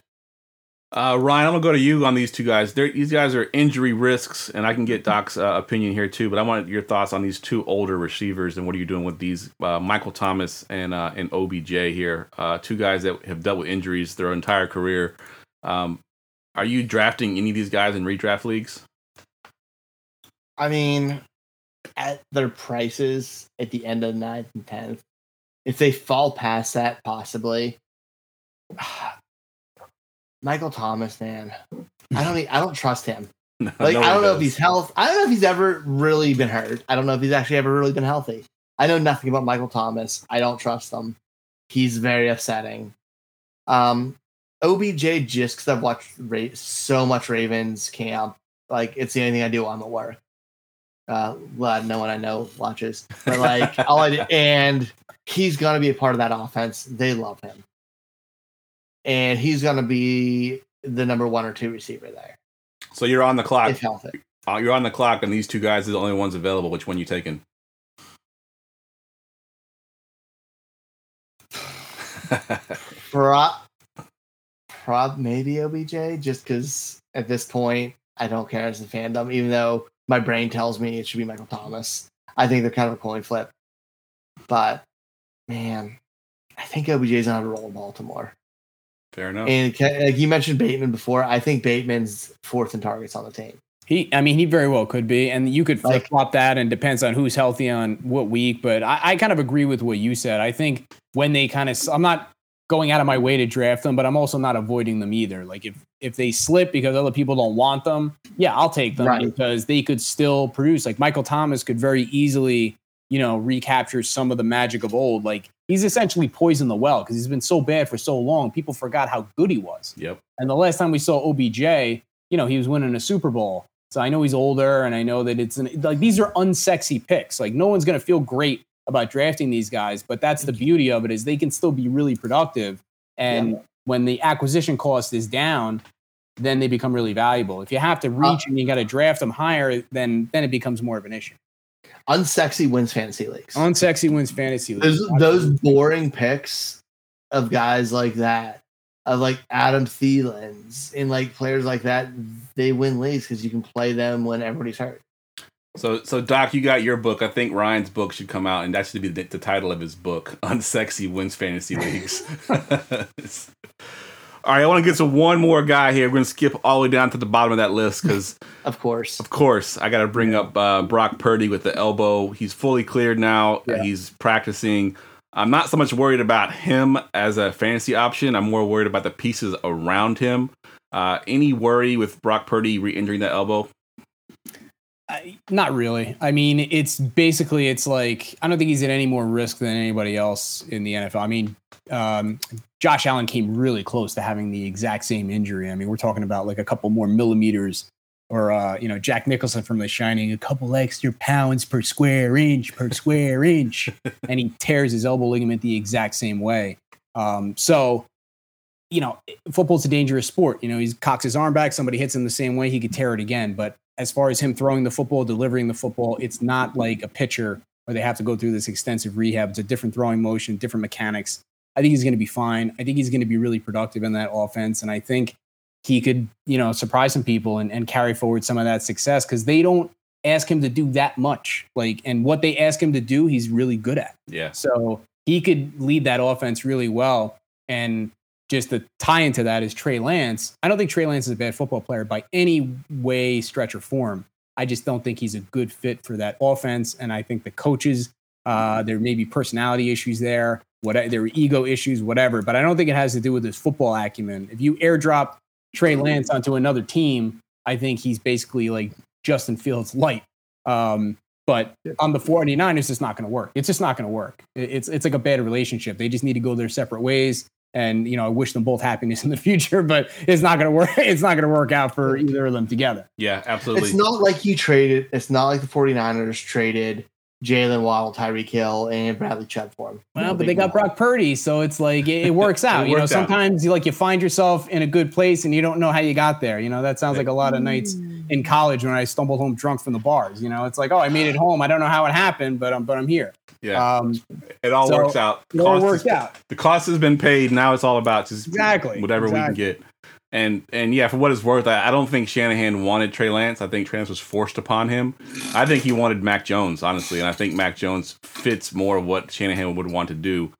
B: Uh, Ryan, I'm gonna go to you on these two guys. They're, these guys are injury risks, and I can get Doc's uh, opinion here too. But I want your thoughts on these two older receivers and what are you doing with these uh, Michael Thomas and uh, and OBJ here? Uh, two guys that have dealt with injuries their entire career. Um, are you drafting any of these guys in redraft leagues?
C: I mean, at their prices at the end of the ninth and tenth, if they fall past that, possibly. (sighs) Michael Thomas, man, I don't. I don't trust him. (laughs) Like I don't know if he's health. I don't know if he's ever really been hurt. I don't know if he's actually ever really been healthy. I know nothing about Michael Thomas. I don't trust him. He's very upsetting. Um, OBJ just because I've watched Ra- so much Ravens camp. Like it's the only thing I do while I'm at work. Uh, no one I know watches. But like (laughs) all I do, and he's gonna be a part of that offense. They love him, and he's gonna be the number one or two receiver there
B: So you're on the clock.
C: if healthy.
B: Uh, you're on the clock, and these two guys are the only ones available. Which one you taking? (sighs)
C: Prob, prob maybe OBJ, just because at this point I don't care as a fandom, even though my brain tells me it should be Michael Thomas. I think they're kind of a coin flip. But man, I think OBJ's on a roll in Baltimore.
B: Fair enough.
C: And like you mentioned Bateman before. I think Bateman's fourth in targets on the team.
D: He, I mean, he very well could be, and you could flip
C: Like-
D: flop that, and depends on who's healthy on what week. But I, I kind of agree with what you said. I think when they kind of, I'm not going out of my way to draft them, but I'm also not avoiding them either. Like if if they slip because other people don't want them, yeah, I'll take them
C: Right.
D: because they could still produce. Like Michael Thomas could very easily, you know, recapture some of the magic of old. Like he's essentially poisoned the well because he's been so bad for so long. People forgot how good he was.
B: Yep.
D: And the last time we saw OBJ, you know, he was winning a Super Bowl. So I know he's older, and I know that it's an, like these are unsexy picks. Like no one's going to feel great about drafting these guys, but that's the beauty of it is they can still be really productive. And when the acquisition cost is down, then they become really valuable. If you have to uh, reach and you got to draft them higher, then then it becomes more of an issue.
C: Unsexy wins fantasy leagues.
D: Unsexy wins fantasy. leagues.
C: those those boring picks of guys like that, of like Adam Thielens and like players like that, they win leagues because you can play them when everybody's hurt.
B: So, so Doc, you got your book. I think Ryan's book should come out, and that should be the, the title of his book: (laughs) "Unsexy Wins Fantasy Leagues." (laughs) all right, I want to get to one more guy here. We're going to skip all the way down to the bottom of that list because, (laughs)
C: Of course.
B: of course, I got to bring up uh, Brock Purdy with the elbow. He's fully cleared now.
C: Yeah.
B: He's practicing. I'm not so much worried about him as a fantasy option. I'm more worried about the pieces around him. Uh, any worry with Brock Purdy re-injuring that elbow?
D: I, not really. I mean, it's basically it's like I don't think he's at any more risk than anybody else in the NFL. I mean, um, Josh Allen came really close to having the exact same injury. I mean, we're talking about like a couple more millimeters, or uh, you know, Jack Nicholson from The Shining, a couple extra pounds per square inch per square inch, and he tears his elbow ligament the exact same way. Um, so. You know, football's a dangerous sport. You know, he cocks his arm back, somebody hits him the same way, he could tear it again. But as far as him throwing the football, delivering the football, it's not like a pitcher where they have to go through this extensive rehab. It's a different throwing motion, different mechanics. I think he's going to be fine. I think he's going to be really productive in that offense. And I think he could, you know, surprise some people and, and carry forward some of that success because they don't ask him to do that much. Like, and what they ask him to do, he's really good at.
B: Yeah.
D: So he could lead that offense really well. And just the tie into that is Trey Lance. I don't think Trey Lance is a bad football player by any way, stretch, or form. I just don't think he's a good fit for that offense. And I think the coaches, uh, there may be personality issues there, what there were ego issues, whatever. But I don't think it has to do with his football acumen. If you airdrop Trey Lance onto another team, I think he's basically like Justin Fields light. Um, but on the 49ers, it's just not going to work. It's just not going to work. It's it's like a bad relationship. They just need to go their separate ways. And you know, I wish them both happiness in the (laughs) future, but it's not going to work. It's not going to work out for either of them together.
B: Yeah, absolutely.
C: It's not like you traded, it's not like the 49ers traded Jaylen Waddle, Tyreek Hill, and Bradley Chubb for him.
D: Well, but they got Brock Purdy, so it's like it, it works (laughs) out. you know,
B: worked out.
D: sometimes you like you find yourself in a good place and you don't know how you got there. You know, that sounds like a lot of nights in college when I stumbled home drunk from the bars. You know, it's like, oh, I made it home. I don't know how it happened, but I'm but I'm here.
B: yeah,
D: Um,
B: it all
D: so
B: works out.
D: it all
B: is-
D: out.
B: The cost has been paid. Now it's all about just
D: Exactly,
B: whatever we can get. And and yeah, for what it's worth, I, I don't think Shanahan wanted Trey Lance. I think Trey Lance was forced upon him. I think he wanted Mac Jones, honestly, and I think Mac Jones fits more of what Shanahan would want to do.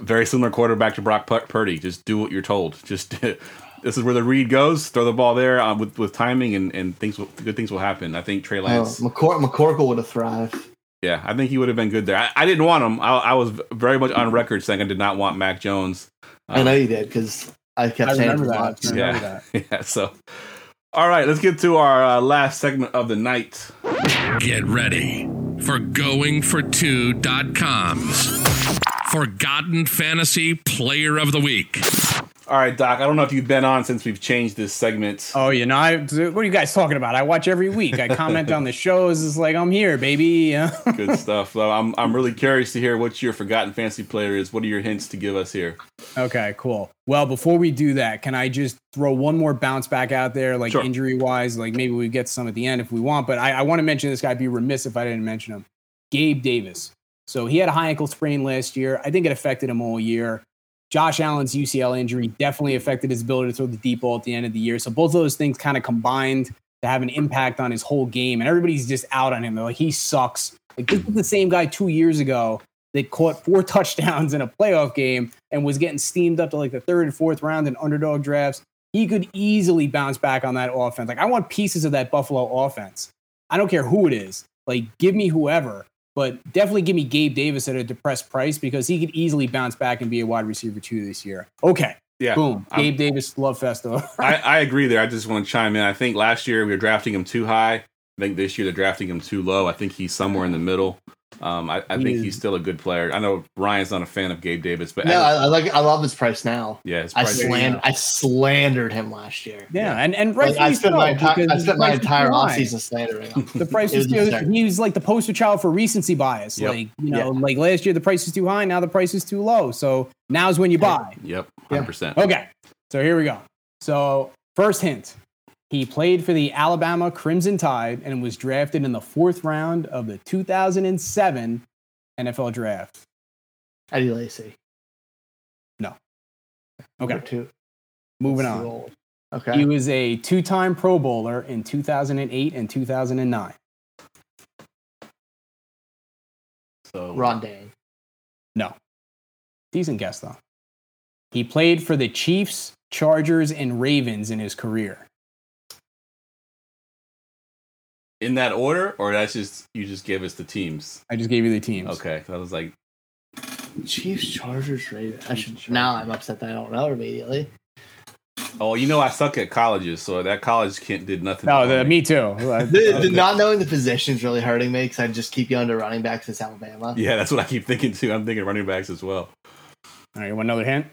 B: Very similar quarterback to Brock Pur- Purdy. Just do what you're told. Just (laughs) this is where the read goes. Throw the ball there uh, with with timing, and and things will, good things will happen. I think Trey
C: Oh,
B: Lance.
C: McCor- McCorkle would have thrived.
B: Yeah, I think he would have been good there. I, I didn't want him. I, I was very much on record saying I did not want Mac Jones.
C: I
B: Um,
C: know you did because I kept
D: I
C: saying
D: remember that.
C: months.
D: I remember that. (laughs)
B: yeah. So, all right, let's get to our uh, last segment of the night.
E: Get ready for goingfor2.com's Forgotten Fantasy Player of the Week.
B: All right, Doc. I don't know if you've been on since we've changed this segment.
D: Oh, you know, I, what are you guys talking about? I watch every week. I comment on the shows. It's like I'm here, baby. Yeah. (laughs)
B: Good stuff. So I'm I'm really curious to hear what your forgotten fantasy player is. What are your hints to give us here?
D: Okay, cool. Well, before we do that, can I just throw one more bounce back out there, like
B: Sure.
D: injury wise? Like maybe we get some at the end if we want, but I, I want to mention this guy. I'd be remiss if I didn't mention him. Gabe Davis. So he had a high ankle sprain last year. I think it affected him all year. Josh Allen's UCL injury definitely affected his ability to throw the deep ball at the end of the year. So both of those things kind of combined to have an impact on his whole game. And everybody's just out on him. They're like, he sucks. Like this is the same guy two years ago that caught four (laughs) touchdowns in a playoff game and was getting steamed up to like the third and fourth round in underdog drafts. He could easily bounce back on that offense. Like I want pieces of that Buffalo offense. I don't care who it is. Like give me whoever, but definitely give me Gabe Davis at a depressed price because he could easily bounce back and be a wide receiver two this year. Okay.
B: Yeah.
D: Boom.
B: I'm-
D: Gabe Davis, love festo. (laughs)
B: I, I agree there. I just want to chime in. I think last year we were drafting him too high. I think this year they're drafting him too low. I think he's somewhere in the middle. Um, I, I
D: He
B: think
D: is-
B: he's still a good player. I know Ryan's not a fan of Gabe Davis, but
C: No, I, I like. I love his price now.
B: yeah, his
C: I
B: price-
C: slandered. I slandered him last year.
D: yeah, and and
C: Like,
D: rightfully
C: I spent my entire.
D: because
C: I
D: the
C: spent my
D: price was
C: entire
D: too high.
C: offseason slandering him.
D: The price (laughs)
C: It
D: was
C: was
D: too, he was like the poster child for recency bias.
B: Yep.
D: Like, you know, like last year the price is too high, now the price is too low. So now's when you buy.
B: Yep,
C: Yeah.
B: hundred percent.
D: Okay. So here we go. So first hint. He played for the Alabama Crimson Tide and was drafted in the fourth round of the 2007 NFL draft.
C: Eddie Lacy.
D: No.
C: Okay. Two-
D: Moving on.
C: old.
D: He was a two-time Pro Bowler in 2008 and 2009.
B: So
C: Ron Dayne.
D: No. Decent guess, though. He played for the Chiefs, Chargers, and Ravens in his career.
B: In that order, or that's just you just gave us the teams.
D: I just gave you the teams.
B: Okay, I was like,
C: Chiefs, Chargers, Ravens. I should, now I'm upset that I don't know immediately.
B: oh, you know, I suck at colleges, so that college can't did nothing.
D: No, the, me too. (laughs)
C: The, the not knowing the position is really hurting me because I just keep going to running backs in Alabama.
B: Yeah, that's what I keep thinking too. I'm thinking running backs as well.
D: All right, you want another hint?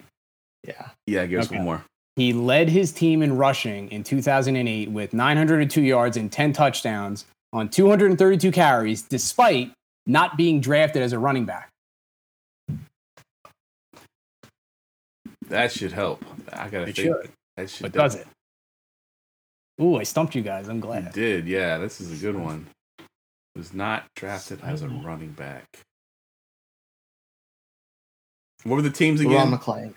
C: Yeah.
B: Yeah, give us
D: Okay.
B: one more.
D: He led his team in rushing in 2008 with 902 yards and 10 touchdowns on 232 carries, despite not being drafted as a running back.
B: That should help. I gotta
D: It
B: think.
D: should.
B: That should.
D: But does it? Ooh, I stumped you guys. I'm
B: You
D: glad.
B: did, yeah. This is a good one. Was not drafted as a running back. What were the teams
C: Ron
B: again?
C: McClain.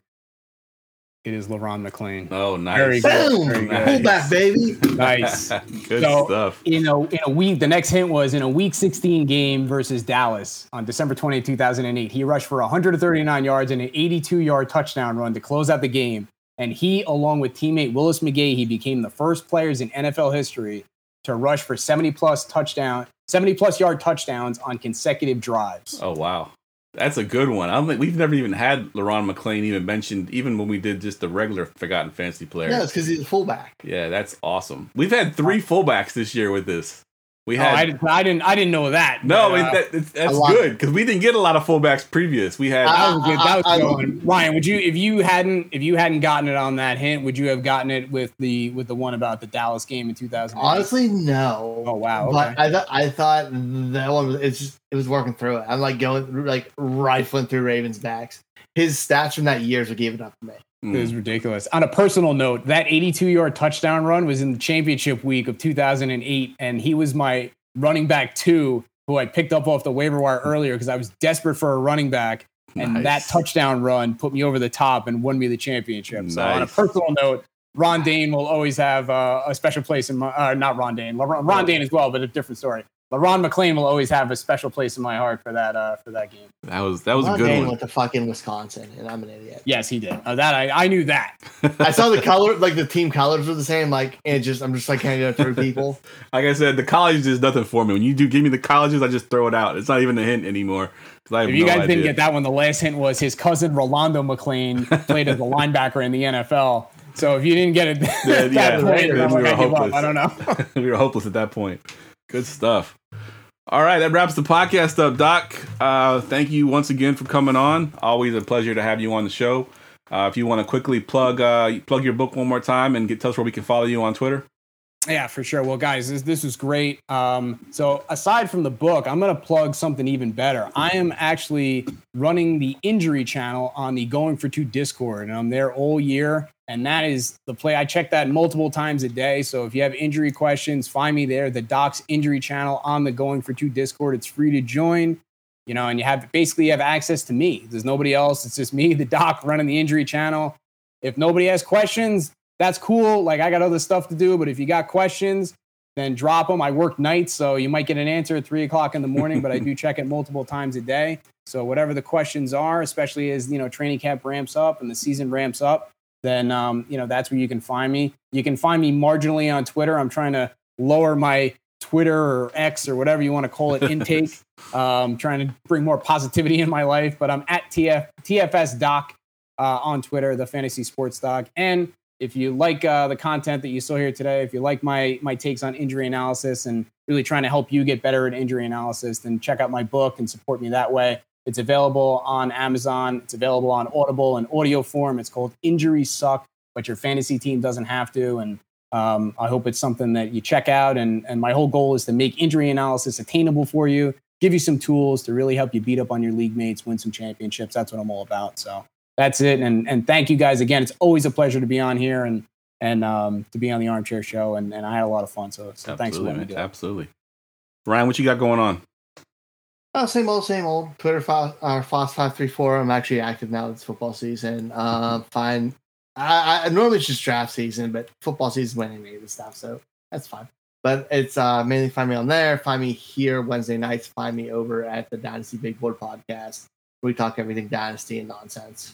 D: It is Le'Ron McClain.
B: Oh, nice.
D: Very good.
C: Boom!
D: Very good.
C: Fullback, baby.
D: Nice. (laughs)
B: good
D: So-
B: stuff.
D: in a in a week. The next hint was in a Week 16 game versus Dallas on December 20, 2008. He rushed for 139 yards and an 82 yard touchdown run to close out the game. And he, along with teammate Willis McGahee, he became the first players in NFL history to rush for 70 plus touchdown, 70 plus yard touchdowns on consecutive drives.
B: Oh wow, that's a good one. I don't think we've never even had Le'Ron McClain even mentioned, even when we did just the regular Forgotten Fantasy Player.
C: No, it's because he's a fullback.
B: Yeah, that's awesome. We've had three fullbacks this year with this. We
D: Oh,
B: had
D: I, didn't, I didn't. I didn't know that.
B: no,
D: but,
B: it-
D: uh,
B: that, it's, that's good because we didn't get a lot of fullbacks previous. We had
C: I-
D: That was good. That was
C: I- I-
D: a good. Ryan, would you if you hadn't if you hadn't gotten it on that hint, would you have gotten it with the with the one about the Dallas game in 2000?
C: Honestly, no.
D: Oh, wow,
C: But. I thought I thought that one was it's just it was working through it. I'm like going like rifling through Ravens backs. His stats from that year are giving up for me.
D: It was
B: Mm.
D: ridiculous. On a personal note, that 82 yard touchdown run was in the championship week of 2008, and he was my running back two who I picked up off the waiver wire earlier because I was desperate for a running back. And
B: Nice.
D: that touchdown run put me over the top and won me the championship. So, on a personal note, Ron Dayne will always have uh, a special place in my, uh, not Ron Dayne, Ron Dayne as well, but a different story. Le'Ron McClain will always have a special place in my heart for that, uh, for that game.
B: that was that was a
C: Ron
B: good
C: Dane
B: one.
C: went to fucking Wisconsin, and I'm an idiot.
D: Yes, he did. Uh, that I, I knew that. (laughs)
C: I saw the color, like the team colors were the same. Like, and just I'm just like kind of through people. (laughs)
B: Like I said, the colleges is nothing for me. When you do give me the colleges, I just throw it out. It's not even a hint anymore.
D: If you
B: no
D: guys
B: idea.
D: didn't get that one, the last hint was his cousin Rolando McClain played as a (laughs) linebacker in the NFL. So if you didn't get it at
B: yeah,
D: point,
B: then
D: I'm
B: we were
D: I give up.
B: hopeless.
D: I don't know.
B: we were hopeless at that point. Good stuff. All right, that wraps the podcast up, Doc. Uh, thank you once again for coming on. Always a pleasure to have you on the show. Uh, if you want to quickly plug uh, plug your book one more time and get tell us where we can follow you on Twitter.
D: Yeah, for sure. Well, guys, this this great. Um, so aside from the book, I'm gonna plug something even better. I am actually running the injury channel on the Going for Two Discord, and I'm there all year. And that is the play. I check that multiple times a day. So if you have injury questions, find me there. The Docs Injury Channel on the Going for Two Discord. It's free to join. You know, and you have basically you have access to me. There's nobody else. It's just me, (laughs) the doc, running the injury channel. If nobody has questions, that's cool. Like I got other stuff to do, but if you got questions, then drop them. I work nights, so you might get an answer at three o'clock in the morning, but I do (laughs) check it multiple times a day. So whatever the questions are, especially as you know training camp ramps up and the season ramps up, then um, you know that's where you can find me. You can find me marginally on Twitter. I'm trying to lower my Twitter or X or whatever you want to call it (laughs) intake. um, trying to bring more positivity in my life, but I'm at TF, TFS Doc uh, on Twitter, the Fantasy Sports Doc, and if you like uh, the content that you saw here today, if you like my my takes on injury analysis and really trying to help you get better at injury analysis, then check out my book and support me that way. It's available on Amazon. It's available on Audible in audio form. It's called Injuries Suck, but your fantasy team doesn't have to. And um, I hope it's something that you check out. And, and my whole goal is to make injury analysis attainable for you, give you some tools to really help you beat up on your league mates, win some championships. That's what I'm all about. So that's it. And and thank you guys again. It's always a pleasure to be on here and and um, to be on the Armchair Show. And, and I had a lot of fun. So, so thanks for letting me do it.
B: Absolutely. Ryan, what you got going on?
C: Oh, same old, same old. Twitter, uh, Foss five three four. I'm actually active now. It's football season. Uh, fine. I, I normally it's just draft season, but football season when I made the stuff, so that's fine. But it's uh, mainly find me on there. Find me here Wednesday nights. Find me over at the Dynasty Big Board podcast. We talk everything Dynasty and nonsense.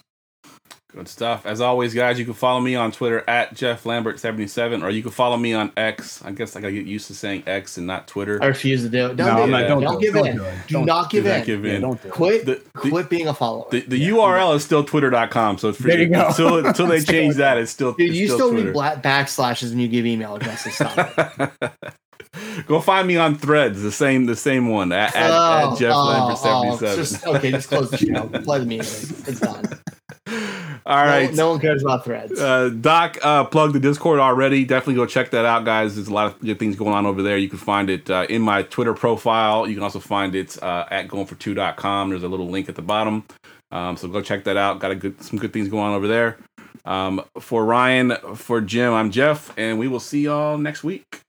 B: Good stuff. As always, guys, you can follow me on Twitter at Jeff Lambert77, or you can follow me on X. I guess I gotta get used to saying X and not Twitter.
C: I refuse to do it. Don't,
D: No,
C: do
D: I'm
C: it.
D: not- don't
C: don't, give
D: Don't
C: in.
D: do it.
C: Do
D: Don't
C: give
B: Do not
C: in.
B: give
D: Yeah,
B: in.
D: don't do it.
C: Quit.
B: The- the-
C: quit being a follower.
B: The, the URL is still twitter.com, so it's free.
D: There you go.
B: Until, until they (laughs) change that, it's still,
C: Dude,
B: it's
C: you
B: still,
C: still
B: Twitter.
C: need black backslashes when you give email addresses. Stop. (laughs)
B: Go find me on Threads, the same the same one at, at,
C: Oh,
B: at Jeff
C: oh,
B: Lambert
C: oh,
B: 77.
C: just- okay, just close the show. Play the music. It's done.
B: All
C: No- No, one cares about threads.
B: Uh, Doc uh, plugged the Discord already. Definitely go check that out, guys. There's a lot of good things going on over there. You can find it uh, in my Twitter profile. You can also find it uh, at goingfor2.com. There's a little link at the bottom. Um, so go check that out. Got a good, some good things going on over there. Um, for Ryan, for Jim, I'm Jeff, and we will see y'all next week.